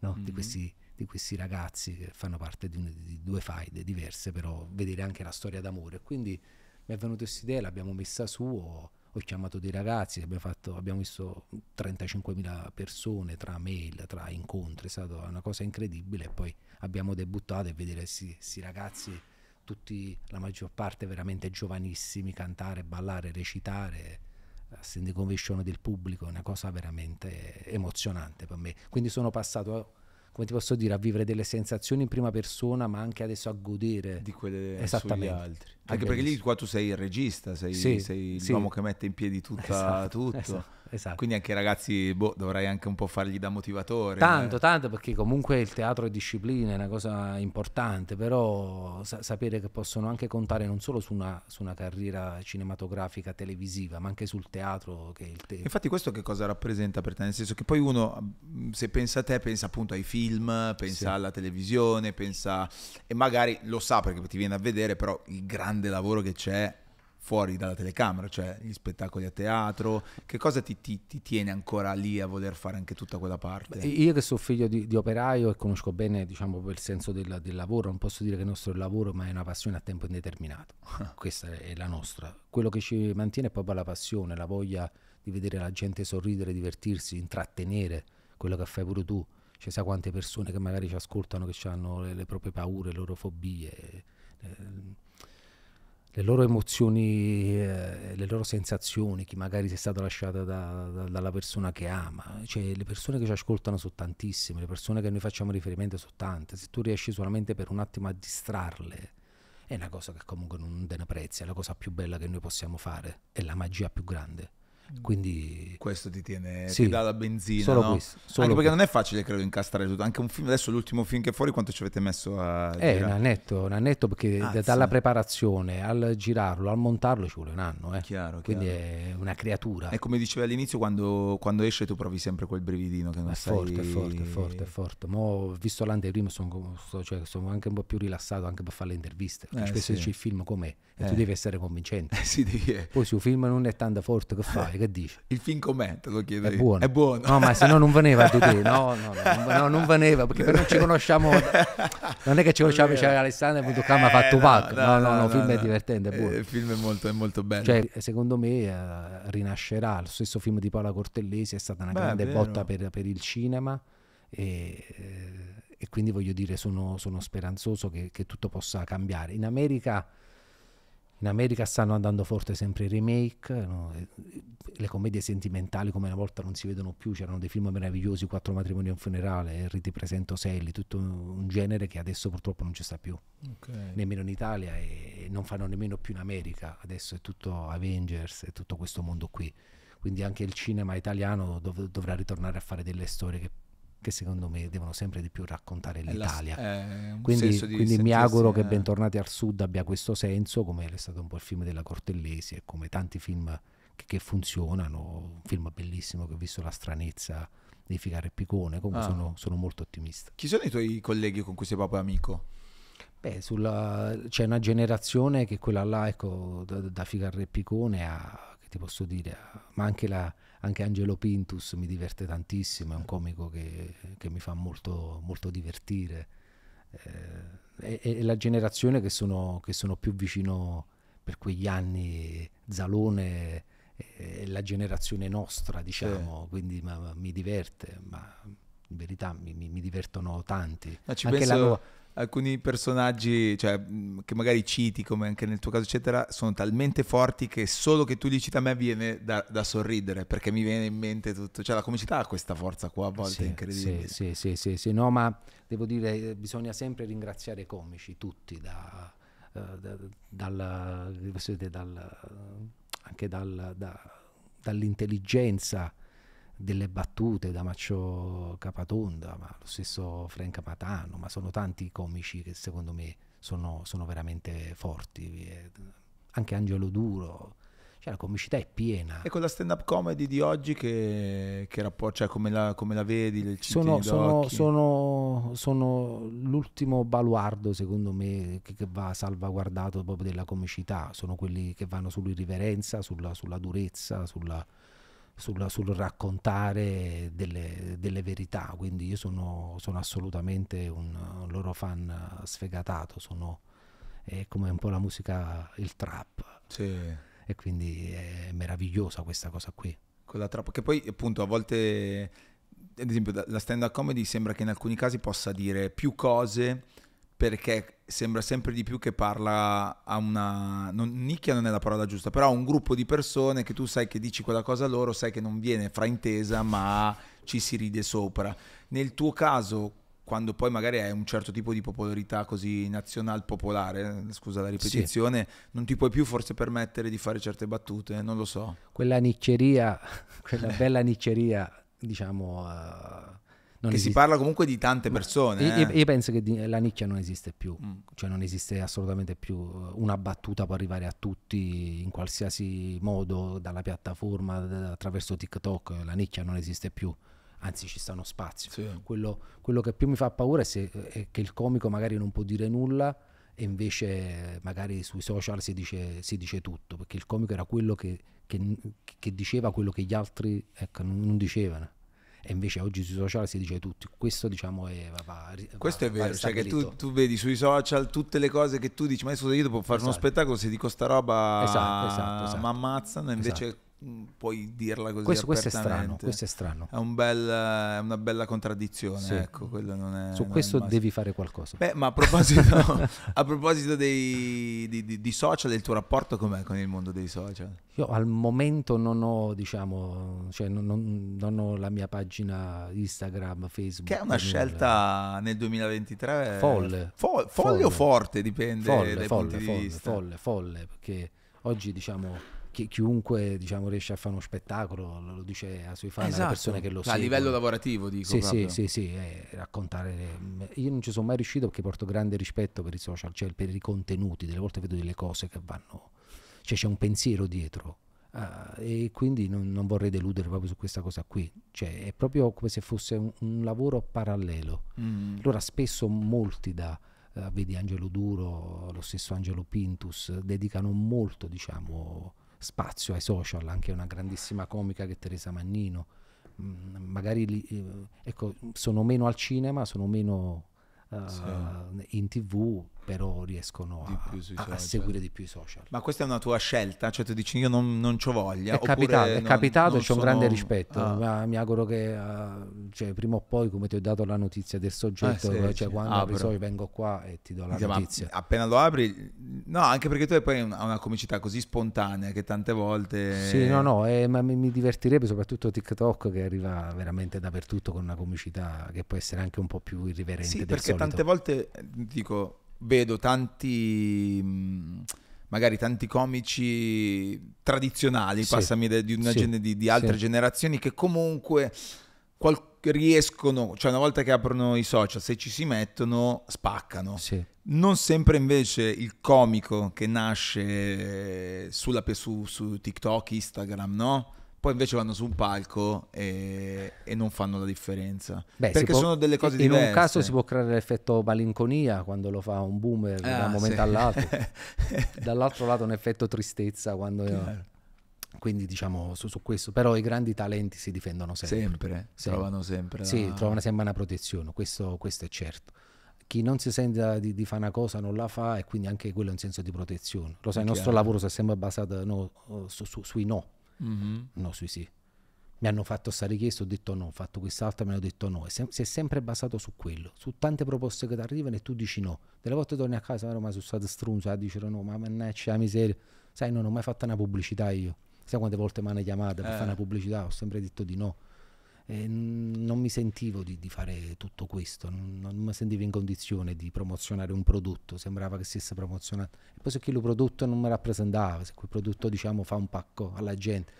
no? di, Mhm. questi, di questi ragazzi che fanno parte di, un- di due faide diverse, però vedere anche la storia d'amore. Quindi mi è venuta questa idea, l'abbiamo messa su, ho, ho chiamato dei ragazzi, abbiamo, fatto, abbiamo visto 35.000 persone tra mail, tra incontri, è stata una cosa incredibile e poi abbiamo debuttato e vedere questi ragazzi, tutti, la maggior parte veramente giovanissimi, cantare, ballare, recitare, sentire convenzione del pubblico, è una cosa veramente emozionante per me. Quindi sono passato, come ti posso dire, a vivere delle sensazioni in prima persona, ma anche adesso a godere di quelle sugli altri. Che Anche perché lì qua tu sei il regista, sei, Sì, sei sì. l'uomo che mette in piedi tutta, Esatto, tutto. esatto, esatto. Quindi anche i ragazzi, boh, dovrai anche un po' fargli da motivatore. Tanto, eh. tanto perché comunque il teatro è disciplina, è una cosa importante, però sa- sapere che possono anche contare non solo su una, su una carriera cinematografica televisiva, ma anche sul teatro che è il te- Infatti questo che cosa rappresenta per te? Nel senso che poi uno, se pensa a te, pensa appunto ai film, pensa Sì. alla televisione, pensa... e magari lo sa perché ti viene a vedere, però il grande lavoro che c'è fuori dalla telecamera, cioè gli spettacoli a teatro, che cosa ti, ti- ti tiene ancora lì a voler fare anche tutta quella parte? Io che sono figlio di, di operaio e conosco bene diciamo, il senso del, del lavoro, non posso dire che il nostro è il lavoro, ma è una passione a tempo indeterminato. Questa è la nostra. Quello che ci mantiene è proprio la passione, la voglia di vedere la gente sorridere, divertirsi, intrattenere, quello che fai pure tu. Ci sa quante persone che magari ci ascoltano, che hanno le, le proprie paure, le loro fobie, eh, le loro emozioni, eh, le loro sensazioni, chi magari si è stato lasciato da- da- dalla persona che ama. Cioè, le persone che ci ascoltano sono tantissime, le persone che noi facciamo riferimento sono tante. Se tu riesci solamente per un attimo a distrarle, è una cosa che comunque non te ne prezzi, è la cosa più bella che noi possiamo fare, è la magia più grande. Quindi Questo ti tiene, Sì, ti dà la benzina, solo no? questo, solo Anche perché questo. non è facile, credo, incastrare tutto. Anche un film, adesso l'ultimo film che è fuori, quanto ci avete messo a è un girare? annetto, un annetto perché Azza. dalla preparazione al girarlo, al montarlo ci vuole un anno, eh. Chiaro, quindi chiaro. è una creatura. E come dicevi all'inizio, quando, quando esce tu provi sempre quel brividino che non È sai... forte, è forte, è forte, è forte. Mo visto l'anteprima, sono, cioè, sono anche un po' più rilassato anche per fare le interviste. Perché Eh, spesso sì. dici il film com'è e Eh. tu devi essere convincente. Eh, sì, devi- Poi se un film non è tanto forte, che fai? Che dici? Il film com'è? Te lo chiedo È io. buono. È buono. No, ma se no non veniva tu te. No, no, no, no, non veniva perché per non ci conosciamo. Non è che ci conosciamo, c'è Alessandro e mi ha fatto Eh, pack. No, no, no, il film è divertente, è Eh, buono. Il film è molto, è molto bello. Cioè, secondo me eh, rinascerà. Lo stesso film di Paola Cortellesi è stata una Beh, grande botta per, per il cinema e, eh, e quindi voglio dire sono, sono speranzoso che, che tutto possa cambiare. In America, in America stanno andando forte sempre i remake, no? Le commedie sentimentali come una volta non si vedono più, c'erano dei film meravigliosi, Quattro matrimoni e un funerale, Riti presento Sally, tutto un genere che adesso purtroppo non ci sta più Ok. nemmeno in Italia e non fanno nemmeno più in America. Adesso è tutto Avengers e tutto questo mondo qui. Quindi anche il cinema italiano dov- dovrà ritornare a fare delle storie che, che secondo me devono sempre di più raccontare la- l'Italia. un Quindi, quindi mi auguro che eh, Bentornati al Sud abbia questo senso, come è stato un po' il film della Cortellesi e come tanti film che, che funzionano. Un film bellissimo che ho visto La stranezza di Figaro e Picone. Comunque Ah. sono, sono molto ottimista. Chi sono i tuoi colleghi con cui sei proprio amico? Beh, sulla- c'è una generazione che quella là, ecco, da, da Ficarre e Picone a, ti posso dire, ma anche, la, anche Angelo Pintus mi diverte tantissimo, è un comico che, che mi fa molto, molto divertire. Eh, è, è, la generazione che sono, che sono più vicino per quegli anni, Zalone è la generazione nostra, diciamo, sì. quindi ma, ma, mi diverte, ma in verità mi, mi, mi divertono tanti. Anche penso... la, alcuni personaggi cioè, che magari citi, come anche nel tuo caso, eccetera, sono talmente forti che solo che tu li citi a me viene da, da sorridere perché mi viene in mente tutto. Cioè, la comicità ha questa forza qua a volte sì, incredibile. Sì, sì, sì, sì, no, ma devo dire, bisogna sempre ringraziare i comici, tutti, da, uh, da, dal, dal, anche dal, da, dall'intelligenza delle battute da Maccio Capatonda, ma lo stesso Frank Matano, ma sono tanti comici che secondo me sono, sono veramente forti, anche Angelo Duro, cioè la comicità è piena. E con la stand-up comedy di oggi che, che rapporto, cioè come la, come la vedi? Le sono, sono, sono, sono, l'ultimo baluardo secondo me che, che, va salvaguardato proprio della comicità, sono quelli che vanno sull'irriverenza, sulla, sulla durezza, sulla sul, sul raccontare delle, delle, verità, quindi io sono, sono assolutamente un, un, loro fan sfegatato, sono, è come un po' la musica, il trap. Sì. E quindi è meravigliosa questa cosa qui. Con la trap, che poi appunto a volte, ad esempio la stand-up comedy sembra che in alcuni casi possa dire più cose perché sembra sempre di più che parla a una... Non, nicchia non è la parola giusta, però a un gruppo di persone che tu sai che dici quella cosa loro, sai che non viene fraintesa, ma ci si ride sopra. Nel tuo caso, quando poi magari hai un certo tipo di popolarità così nazional popolare, scusa la ripetizione, sì. non ti puoi più forse permettere di fare certe battute, non lo so. Quella nicceria, quella bella nicceria, diciamo... Uh non che esiste. si parla comunque di tante persone. Io, eh. io, penso che la nicchia non esiste più, mm. cioè non esiste assolutamente più. Una battuta può arrivare a tutti in qualsiasi modo, dalla piattaforma, attraverso TikTok, la nicchia non esiste più. Anzi, ci sta uno spazio. Sì. Quello, quello, che più mi fa paura è, se, è che il comico magari non può dire nulla e invece magari sui social si dice, si dice tutto, perché il comico era quello che, che, che diceva quello che gli altri ecco, non, non dicevano e invece oggi sui social si dice tutti. Questo diciamo è... Va, va, Questo è vero, cioè che tu, tu, vedi sui social tutte le cose che tu dici, ma scusa io devo fare esatto. uno spettacolo, se dico sta roba esatto, esatto, esatto. mi ammazzano, invece esatto. Puoi dirla così questo, questo, è strano, questo è strano. È, un bel, è una bella contraddizione, sì. ecco, è, Su questo devi fare qualcosa. Beh, ma a proposito, a proposito dei, di, di, di, social, il tuo rapporto com'è con il mondo dei social? Io al momento non ho, diciamo, cioè non, non, non ho la mia pagina Instagram, Facebook. Che è una scelta nel 2023 folle. Fo- folle, folle. o forte, dipende folle, dai folle, folle. Folle, folle, perché oggi diciamo chi, chiunque diciamo, riesce a fare uno spettacolo lo dice ai suoi fan, esatto. alle persone che lo seguono. A livello lavorativo dico. Sì, sì, sì, sì, eh, raccontare. Io non ci sono mai riuscito perché porto grande rispetto per i social, cioè per i contenuti, delle volte vedo delle cose che vanno, cioè c'è un pensiero dietro. Uh, e quindi non, non, vorrei deludere proprio su questa cosa qui, cioè è proprio come se fosse un, un lavoro parallelo. Mm. Allora spesso molti da, uh, vedi Angelo Duro, lo stesso Angelo Pintus, dedicano molto diciamo spazio ai social, anche una grandissima comica che Teresa Mannino. Mm, magari li, eh, ecco, sono meno al cinema, sono meno uh, sì. in tv, però riescono a, a, seguire di più i social. Ma questa è una tua scelta? Cioè tu dici io non, non ci voglia? È capitato, è capitato e c'è un grande rispetto. Ah. Mi auguro che uh, cioè, prima o poi, come ti ho dato la notizia del soggetto, eh, sì, cioè, sì. quando apri social vengo qua e ti do la Diciamo, notizia. Appena lo apri, no, anche perché tu hai poi una, una comicità così spontanea che tante volte... Sì, no, no, eh, ma mi, mi divertirebbe soprattutto TikTok che arriva veramente dappertutto con una comicità che può essere anche un po' più irriverente. Sì, perché solito. tante volte dico vedo tanti magari tanti comici tradizionali, sì. passami di, una sì. di, di altre sì. generazioni che comunque qual- riescono, cioè una volta che aprono i social, se ci si mettono, spaccano. Sì. Non sempre invece il comico che nasce sulla, su, su TikTok, Instagram, no? Poi invece vanno su un palco e, e non fanno la differenza. Beh, perché può, sono delle cose in diverse. In un caso si può creare l'effetto malinconia quando lo fa un boomer ah, da un momento sì. all'altro, dall'altro lato un effetto tristezza quando... Io, Quindi diciamo su, su questo, però i grandi talenti si difendono sempre. Sempre, Sì. trovano sempre. Sì, la- trovano sempre una protezione, questo, questo è certo. Chi non si sente di, di fare una cosa non la fa e quindi anche quello è un senso di protezione. Lo sai, il nostro lavoro si è sempre basato no, su- su- sui no, Mhm. no sui sì. Mi hanno fatto questa richiesta, ho detto no, ho fatto quest'altra, mi hanno detto no. E sem- si è sempre basato su quello, su tante proposte che ti arrivano e tu dici no. Delle volte torni a casa, "Oh, ma sono stato strunzo, a dire no, ma mannaggia la miseria. Sai, non ho mai fatto una pubblicità io. Sai quante volte mi hanno chiamato per Eh. fare una pubblicità? Ho sempre detto di no. E n- non mi sentivo di, di fare tutto questo, non, non mi sentivo in condizione di promozionare un prodotto, sembrava che stesse promozionando. E poi se quel prodotto non mi rappresentava, se quel prodotto diciamo fa un pacco alla gente.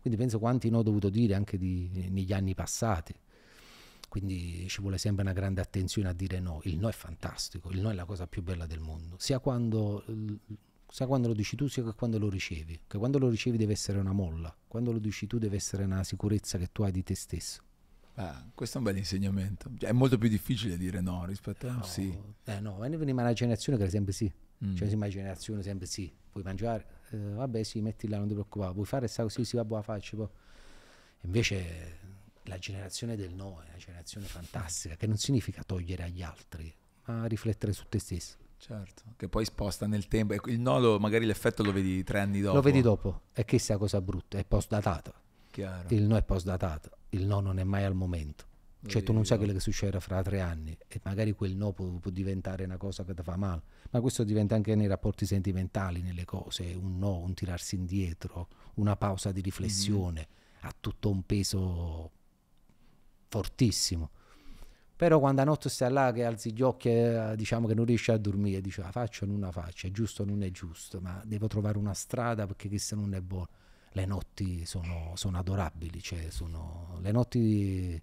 Quindi penso quanti no ho dovuto dire anche di- negli anni passati. Quindi ci vuole sempre una grande attenzione a dire no. Il no è fantastico, il no è la cosa più bella del mondo, sia quando, sia quando lo dici tu sia che quando lo ricevi. Che quando lo ricevi deve essere una molla, quando lo dici tu deve essere una sicurezza che tu hai di te stesso. Ah, questo è un bel insegnamento. Cioè, è molto più difficile dire no rispetto a un sì. Eh no, veniva una generazione che era sempre sì. Mm. Cioè, una generazione sempre sì. Puoi mangiare? Eh, vabbè, sì, metti là, non ti preoccupare. Puoi fare sta così, sì, vabbè, la faccio. Poi. Invece la generazione del no è una generazione fantastica, che non significa togliere agli altri, ma riflettere su te stesso. Certo, che poi sposta nel tempo. Il no, magari l'effetto lo vedi tre anni dopo. Lo vedi dopo, e è la cosa brutta, è post-datata. Chiaro. Il no è post-datato, il no non è mai al momento. Lo Cioè tu non sai quello che succederà fra tre anni e magari quel no può, può diventare una cosa che ti fa male, ma questo diventa anche nei rapporti sentimentali, nelle cose, un no, un tirarsi indietro, una pausa di riflessione, ha tutto un peso fortissimo. Però quando a notte stai là che alzi gli occhi e diciamo che non riesci a dormire, dici la faccio o non la faccio, è giusto o non è giusto, ma devo trovare una strada perché questa non è buona. Le notti sono, sono adorabili, cioè sono, le, notti,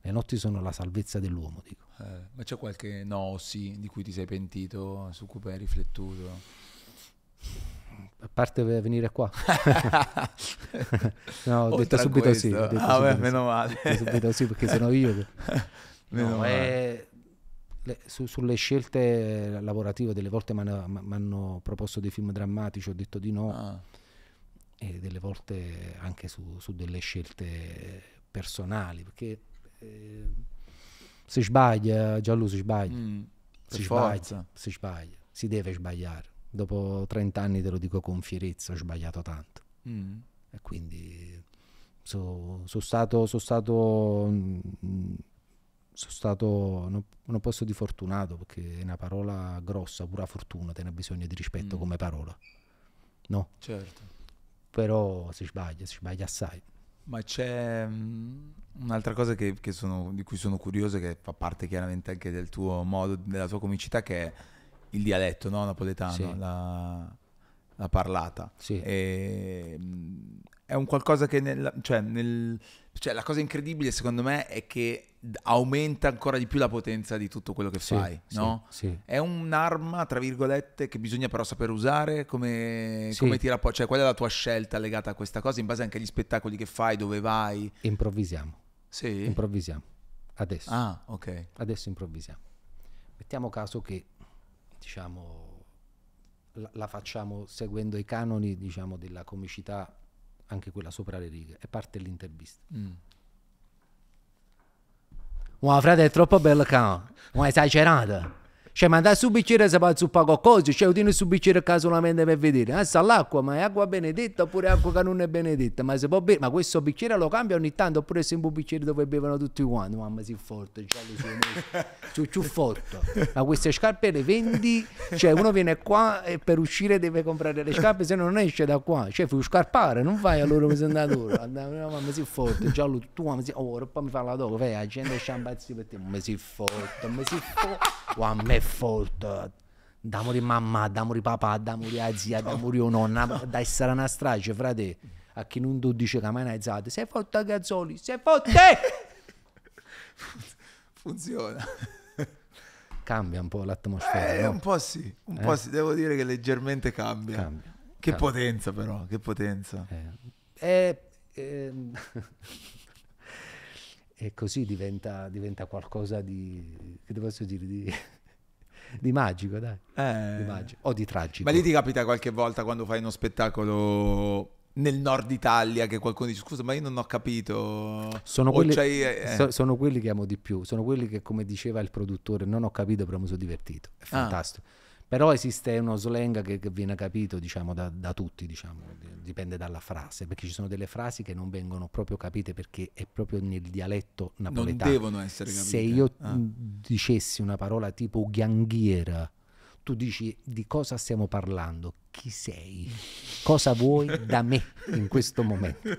le notti sono la salvezza dell'uomo, dico. Eh, ma c'è qualche no o sì di cui ti sei pentito, su cui hai riflettuto? A parte venire qua. no, ho Oltre detto subito sì. questo. Ho detto Ah, beh, subito sì. meno male. Ho detto subito sì perché sono io che... No, eh, le- su- sulle scelte lavorative delle volte mi hanno proposto dei film drammatici, ho detto di no, Ah, e delle volte anche su, su delle scelte personali, perché eh, si sbaglia, Gianlu si sbaglia, mm, si sbaglia, si sbaglia, si deve sbagliare. Dopo 30 anni te lo dico con fierezza, ho sbagliato tanto. Mm. E quindi sono stato, so stato, mm, so stato non, non posso di fortunato perché è una parola grossa, pure la fortuna te ne ha bisogno di rispetto Mm. come parola. No, Certo. però si sbaglia, si sbaglia assai. Ma c'è mm, un'altra cosa che, che sono- di cui sono curioso, che fa parte chiaramente anche del tuo modo, della tua comicità, che è il dialetto no? napoletano, Sì. la, la parlata. Sì. E, mm, è un qualcosa che nel, cioè, nel- cioè, la cosa incredibile secondo me è che aumenta ancora di più la potenza di tutto quello che Sì, fai, sì, no? sì. È un'arma, tra virgolette, che bisogna però saper usare come, come ti rappo- Cioè, qual è la tua scelta legata a questa cosa in base anche agli spettacoli che fai, dove vai? Improvvisiamo, Sì. improvvisiamo. Adesso, ah, ok. adesso improvvisiamo. Mettiamo caso che diciamo la, la facciamo seguendo i canoni diciamo della comicità anche quella sopra le righe e parte l'intervista. Mm. Ma frate è troppo bello cane, ma è esagerato. Cioè, ma dai su se fa zuppa qualcosa, cioè, tieni su bicchiere solamente per vedere. Ah, sta l'acqua, ma è acqua benedetta oppure acqua che non è benedetta? Ma si può bere, ma questo bicchiere lo cambia ogni tanto oppure è sempre un bicchiere dove bevono tutti quanti? Mamma, si forte. Su, più forte. Ma queste scarpe le vendi, cioè, uno viene qua e per uscire deve comprare le scarpe, se no non esce da qua. Cioè, fai scarpare, non vai allora presentatore. No, mamma, si forte, già lo, tu, mamma, si, oh, poi mi fa la dopo, fai, la gente sciambazzi per te, ma si forte, ma si forte. Mamma forte. Dammi di mamma, dammi di papà, dammi di zia, dammi di nonna, da essere una strage, frate. A chi non tu dice che mai hai sei forte Gazzoli, sei forte! Funziona. Cambia un po' l'atmosfera, Eh, no? un po' sì, un Eh? po' sì, devo dire che leggermente cambia. Cambia. Che cambia. potenza però, che potenza. Eh, e, ehm, e così diventa, diventa qualcosa di, che devo dire, di, di magico, dai. Eh. Di magico. O di tragico. Ma lì ti capita qualche volta quando fai uno spettacolo nel nord Italia che qualcuno dice scusa ma io non ho capito Sono quelli, c'hai, eh, so- sono quelli che amo di più, sono quelli che come diceva il produttore non ho capito però mi sono divertito, è fantastico. Però esiste uno slang che, che viene capito diciamo da, da tutti, diciamo, di- dipende dalla frase, perché ci sono delle frasi che non vengono proprio capite perché è proprio nel dialetto non napoletano. devono essere capite Se io Ah. dicessi una parola tipo ghianghiera, tu dici di cosa stiamo parlando? Chi sei? Cosa vuoi da me in questo momento?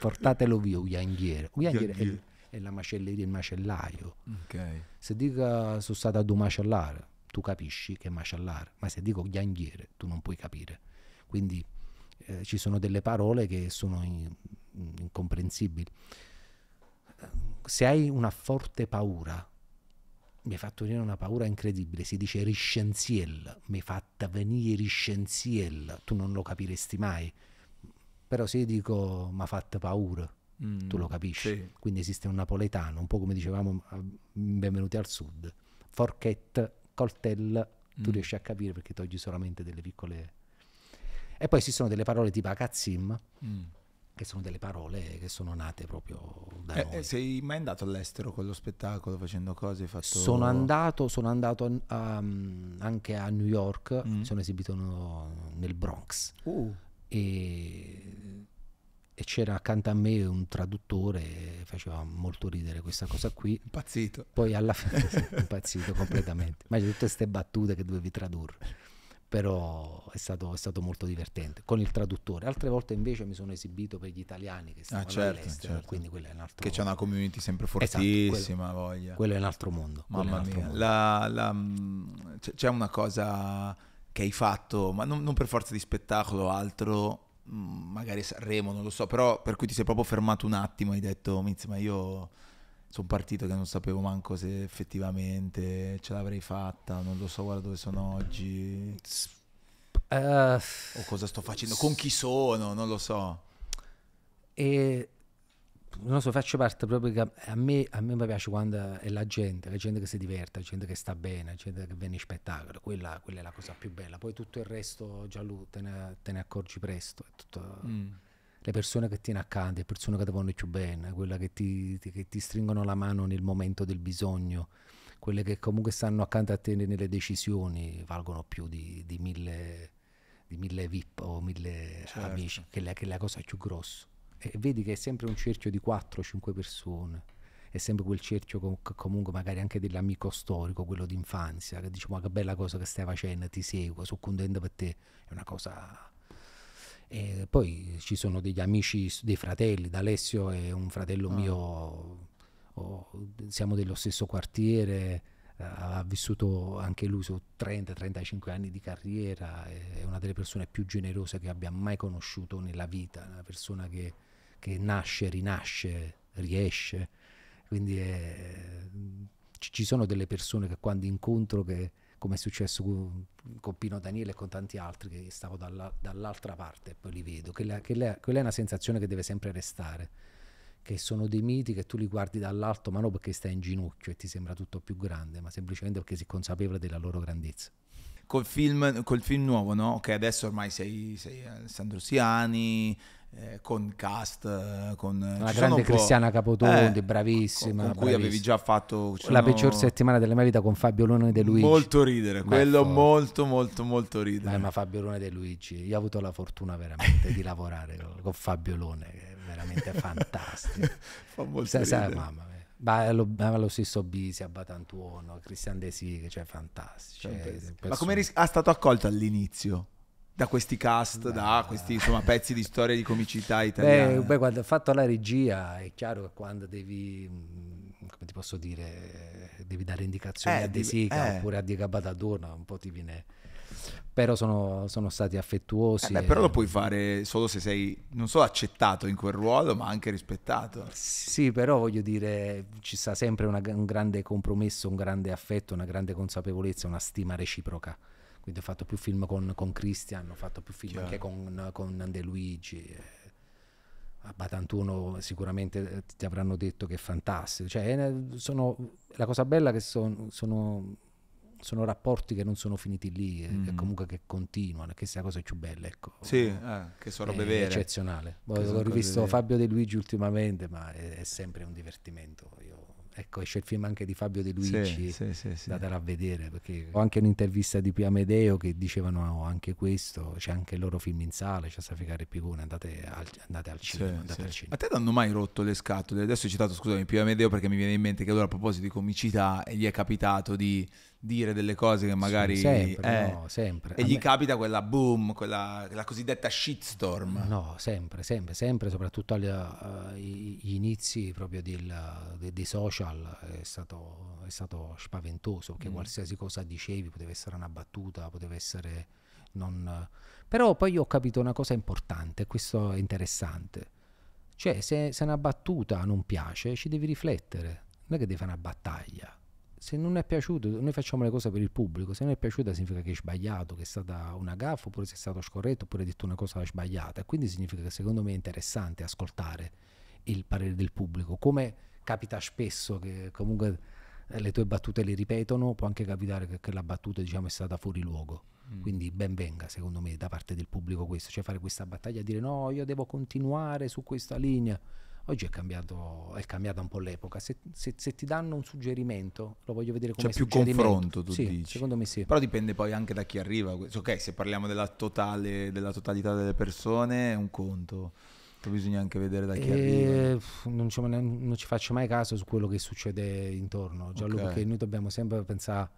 Portatelo via, ghianghiera. Ghianghiera è, è la macelleria, il macellaio. ok Se dico sono stato a due macellare, tu capisci che è macellare, ma se dico ghianghiere, tu non puoi capire. Quindi eh, ci sono delle parole che sono in- incomprensibili. Se hai una forte paura, mi hai fatto venire una paura incredibile, si dice riscenziel, mi hai fatta venire riscenziel, tu non lo capiresti mai. Però se io dico mi ha fatto paura, Mm, tu lo capisci. sì. Quindi esiste un napoletano, un po' come dicevamo a Benvenuti al Sud, forchette, coltel, tu Mm. riesci a capire perché togli solamente delle piccole... E poi esistono delle parole tipo akazzim, Mm. che sono delle parole che sono nate proprio da Eh, noi. eh, sei mai andato all'estero con lo spettacolo facendo cose hai fatto Sono andato, sono andato a- anche a New York, Mm. sono esibito no- nel Bronx Uh, e, e c'era accanto a me un traduttore, faceva molto ridere questa cosa qui. impazzito Poi alla fine impazzito completamente. Ma c'è tutte queste battute che dovevi tradurre. Però è stato, è stato molto divertente con il traduttore. Altre volte invece mi sono esibito per gli italiani che stavano certo, all'estero, certo. quindi quello è un altro, che c'è una community sempre Esatto, fortissima voglia quello è un altro mondo. quello Mamma altro mia, mondo. la- la- mm, c'è, una cosa che hai fatto, ma non, non per forza di spettacolo, altro, magari Sanremo, non lo so, però per cui ti sei proprio fermato un attimo e hai detto, "Mizz, ma io sono partito che non sapevo manco se effettivamente ce l'avrei fatta, non lo so, guarda dove sono oggi, Eh, o cosa sto facendo, con chi sono, non lo so. E non so, faccio parte proprio che a me, a me piace quando è la gente, la gente che si diverte, la gente che sta bene, la gente che viene in spettacolo, quella, quella è la cosa più bella. Poi tutto il resto, Gianlu, te ne, te ne accorgi presto. tutto- Mm. Le persone che tieni accanto, le persone che ti vogliono più bene, quelle che ti, ti- che ti stringono la mano nel momento del bisogno, quelle che comunque stanno accanto a te nelle decisioni, valgono più di, di mille, di mille VIP o mille Certo. amici, che è, la, che è la cosa più grossa. E vedi che è sempre un cerchio di 4-5 persone, è sempre quel cerchio comunque magari anche dell'amico storico, quello d'infanzia, che dice ma che bella cosa che stai facendo, ti seguo, sono contento per te, è una cosa... E poi ci sono degli amici, dei fratelli, D'Alessio è un fratello Ah. mio, oh, siamo dello stesso quartiere, eh, ha vissuto anche lui su 30-35 anni di carriera, è una delle persone più generose che abbia mai conosciuto nella vita, una persona che, che nasce, rinasce, riesce, quindi è- ci, sono delle persone che quando incontro, che, come è successo con, con Pino Daniele e con tanti altri, che stavo dalla- dall'altra parte e poi li vedo, che la- che la- quella è una sensazione che deve sempre restare che sono dei miti che tu li guardi dall'alto, ma non perché stai in ginocchio e ti sembra tutto più grande, ma semplicemente perché sei consapevole della loro grandezza. Col film, col film nuovo, no? Ok, adesso ormai sei, sei Alessandro Siani, eh, con cast, eh, con... Ci sono grande Cristiana Capotondi, eh, bravissima. Con, cui avevi bravissima. già fatto... La peggior settimana della mia vita con Fabio Lone De Luigi. Molto ridere, Ma quello forte. molto molto molto ridere. Eh, ma Fabio Lone De Luigi, io ho avuto la fortuna veramente di lavorare con, Fabio Lone, che è veramente fantastico. Fa molto sai, ridere. mamma mia. Ma lo, ma lo stesso Bisi, Abbatantuono, Cristian De Siche, cioè fantastici. Cioè, Ma come eri- ha stato accolto all'inizio? Da questi cast, da questi insomma, pezzi di storia di comicità italiana? Beh, beh, quando ho fatto la regia è chiaro che quando devi, mm, come ti posso dire, devi dare indicazioni Eh, a De Sica eh. oppure a Diego Abbatantuono, un po' ti viene... Però sono, sono stati affettuosi. Eh beh, però lo puoi fare solo se sei non solo accettato in quel ruolo, ma anche rispettato. Sì, però voglio dire, ci sta sempre una- un grande compromesso, un grande affetto, una grande consapevolezza, una stima reciproca. Quindi ho fatto più film con, con Christian, ho fatto più film Chiaro. anche con, con De Luigi. eh. A Batantuono sicuramente eh, ti avranno detto che è fantastico. Cioè, sono, la cosa bella è che son- sono sono rapporti che non sono finiti lì, Mm. che comunque che continuano, che sia la cosa più bella, ecco. Sì, eh, che sono robe vere. eccezionale. Ho rivisto. Fabio De Luigi ultimamente, ma è, è sempre un divertimento. Io- ecco, esce il film anche di Fabio De Luigi. Sì, sì, sì. Datela a vedere perché ho anche un'intervista di Pio Amedeo che dicevano anche questo. C'è anche il loro film in sala. C'è Safficare Picone. Andate al, andate al cinema. andate al cinema. A te non hanno mai rotto le scatole? Adesso hai citato, scusami, Pio Amedeo perché mi viene in mente che allora a proposito di comicità gli è capitato di dire delle cose che magari... Sì, sempre, eh, no, sempre. E gli me- capita quella boom, quella la cosiddetta shitstorm. No, sempre, sempre, sempre, soprattutto agli eh, i- gli inizi proprio dei social è stato, è stato spaventoso, perché Mm. qualsiasi cosa dicevi poteva essere una battuta, poteva essere non... Però poi ho capito una cosa importante, questo è interessante, cioè se, se una battuta non piace ci devi riflettere, non è che devi fare una battaglia. Se non è piaciuto, noi facciamo le cose per il pubblico, se non è piaciuta significa che è sbagliato, che è stata una gaffa, oppure se è stato scorretto, oppure hai detto una cosa sbagliata. Quindi significa che secondo me è interessante ascoltare il parere del pubblico. Come capita spesso che comunque eh, le tue battute le ripetono, può anche capitare che, che la battuta diciamo, è stata fuori luogo. Mm. Quindi ben venga secondo me da parte del pubblico questo, cioè fare questa battaglia, dire no, io devo continuare su questa linea. Oggi è, cambiato, è cambiata un po' l'epoca, se, se- se ti danno un suggerimento lo voglio vedere come C'è più confronto, tu Sì, dici. Secondo me sì. Però dipende poi anche da chi arriva. Ok, se parliamo della, totale, della totalità delle persone è un conto. Poi bisogna anche vedere da chi arriva. Eh, pff, non, ci, non ci faccio mai caso su quello che succede intorno, Gianluca, Ok. perché noi dobbiamo sempre pensare,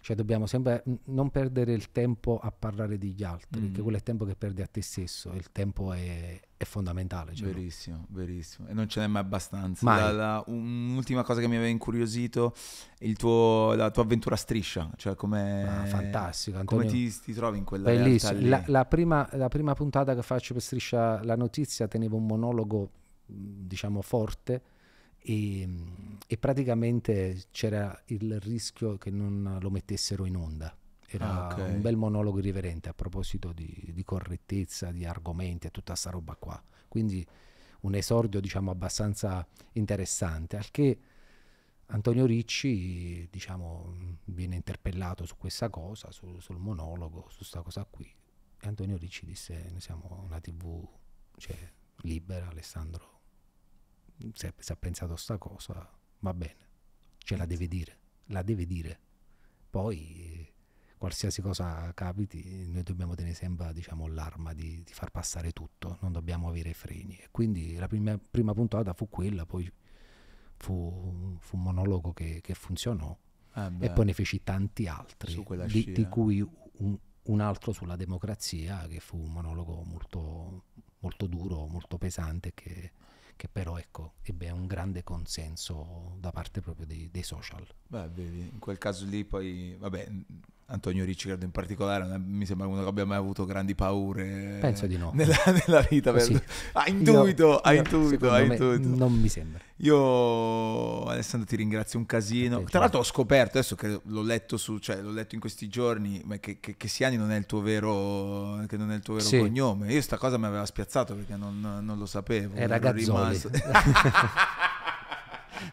cioè dobbiamo sempre non perdere il tempo a parlare degli altri, Mm. perché quello è il tempo che perdi a te stesso, il tempo è, è fondamentale. Gianluca. Verissimo, verissimo. E non ce n'è mai abbastanza. Mai. La- la- un'ultima cosa che mi aveva incuriosito, il tuo, la tua avventura striscia. Cioè come... Ah, fantastico, Come Antonio. ti, ti trovi in quella Bellissimo. realtà La, la prima, la prima puntata che faccio per Striscia la Notizia tenevo un monologo, diciamo, forte e, e praticamente c'era il rischio che non lo mettessero in onda. Era Ah, ok. un bel monologo irriverente a proposito di, di correttezza, di argomenti e tutta sta roba qua. Quindi un esordio, diciamo, abbastanza interessante, al che Antonio Ricci, diciamo, viene interpellato su questa cosa, su- sul monologo, su questa cosa qui. E Antonio Ricci disse, noi siamo una tv cioè, libera, Alessandro, se, se ha pensato a sta cosa, va bene, ce la deve dire, la deve dire. Poi, qualsiasi cosa capiti, noi dobbiamo tenere sempre, diciamo, l'arma di, di far passare tutto, non dobbiamo avere freni. E quindi la prima, prima puntata fu quella, poi fu, fu un monologo che, che funzionò Eh, e poi ne feci tanti altri, di, di cui un, un altro sulla democrazia, che fu un monologo molto, molto duro, molto pesante, che, che però ecco, ebbe un grande consenso da parte proprio dei, dei social. Beh, vedi, in quel caso lì poi, vabbè, Antonio Ricci credo in particolare, non è- mi sembra uno che abbia mai avuto grandi paure Penso di no. nella, nella vita. per- Sì. Ha intuito, Io- ha intuito, ha intuito. Non mi sembra. Io Alessandro ti ringrazio un casino. Ok, Tra ciao. l'altro ho scoperto adesso che l'ho letto su, cioè l'ho letto in questi giorni, ma che, che, che Siani non è il tuo vero, che non è il tuo vero Sì. cognome. Io sta cosa mi aveva spiazzato perché non, non lo sapevo. Era Gazzoli. rimasto-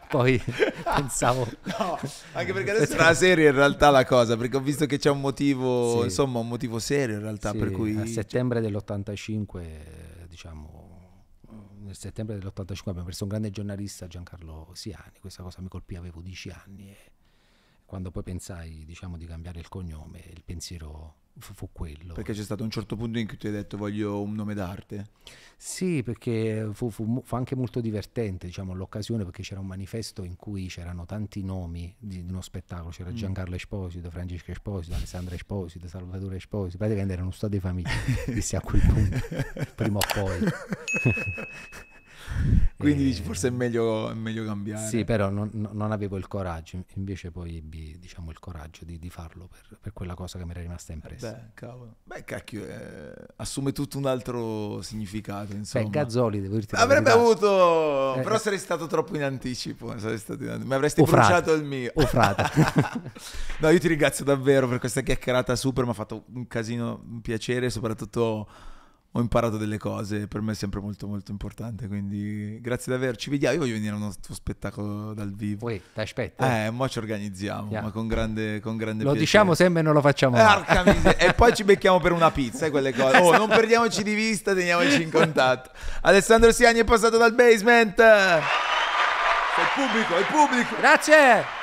Poi pensavo... No, anche perché adesso era seria in realtà la cosa, perché ho visto che c'è un motivo, Sì. insomma, un motivo serio in realtà Sì, per cui a settembre dell'85, diciamo, nel settembre dell'85 abbiamo perso un grande giornalista, Giancarlo Siani, questa cosa mi colpì, avevo 10 anni e quando poi pensai, diciamo, di cambiare il cognome, il pensiero fu, fu quello. perché c'è stato un certo punto in cui tu hai detto voglio un nome d'arte. Sì, perché fu, fu fu anche molto divertente, diciamo, l'occasione perché c'era un manifesto in cui c'erano tanti nomi di, di uno spettacolo, c'era Mm. Giancarlo Esposito, Francesco Esposito, Alessandra Esposito, Salvatore Esposito, praticamente erano stati di famiglia, dissi a quel punto, prima o poi. Quindi dici forse è meglio, è meglio cambiare. Sì, però non, non- avevo il coraggio, invece poi ebbi diciamo, il coraggio di, di farlo per, per quella cosa che mi era rimasta impressa. Beh, cavolo. Beh, cacchio, eh, assume tutto un altro significato, insomma. Beh, Gazzoli, devo dirti Avrebbe avuto, Eh, però eh. sarei stato troppo in anticipo, sarei stato in- mi avresti bruciato il mio. O frate. no, io ti ringrazio davvero per questa chiacchierata super, mi ha fatto un casino, un piacere, soprattutto ho imparato delle cose, per me è sempre molto molto importante, quindi grazie di averci vediamo, io voglio venire a uno tuo spettacolo dal vivo. Poi, ti aspetta. Eh, mo ci organizziamo, Yeah. ma con grande, con grande Lo piacere. diciamo sempre e non lo facciamo Eh, mai. e poi ci becchiamo per una pizza e quelle cose. Oh, non perdiamoci di vista, teniamoci in contatto. Alessandro Siani è passato dal basement. È il pubblico, è il pubblico. Grazie!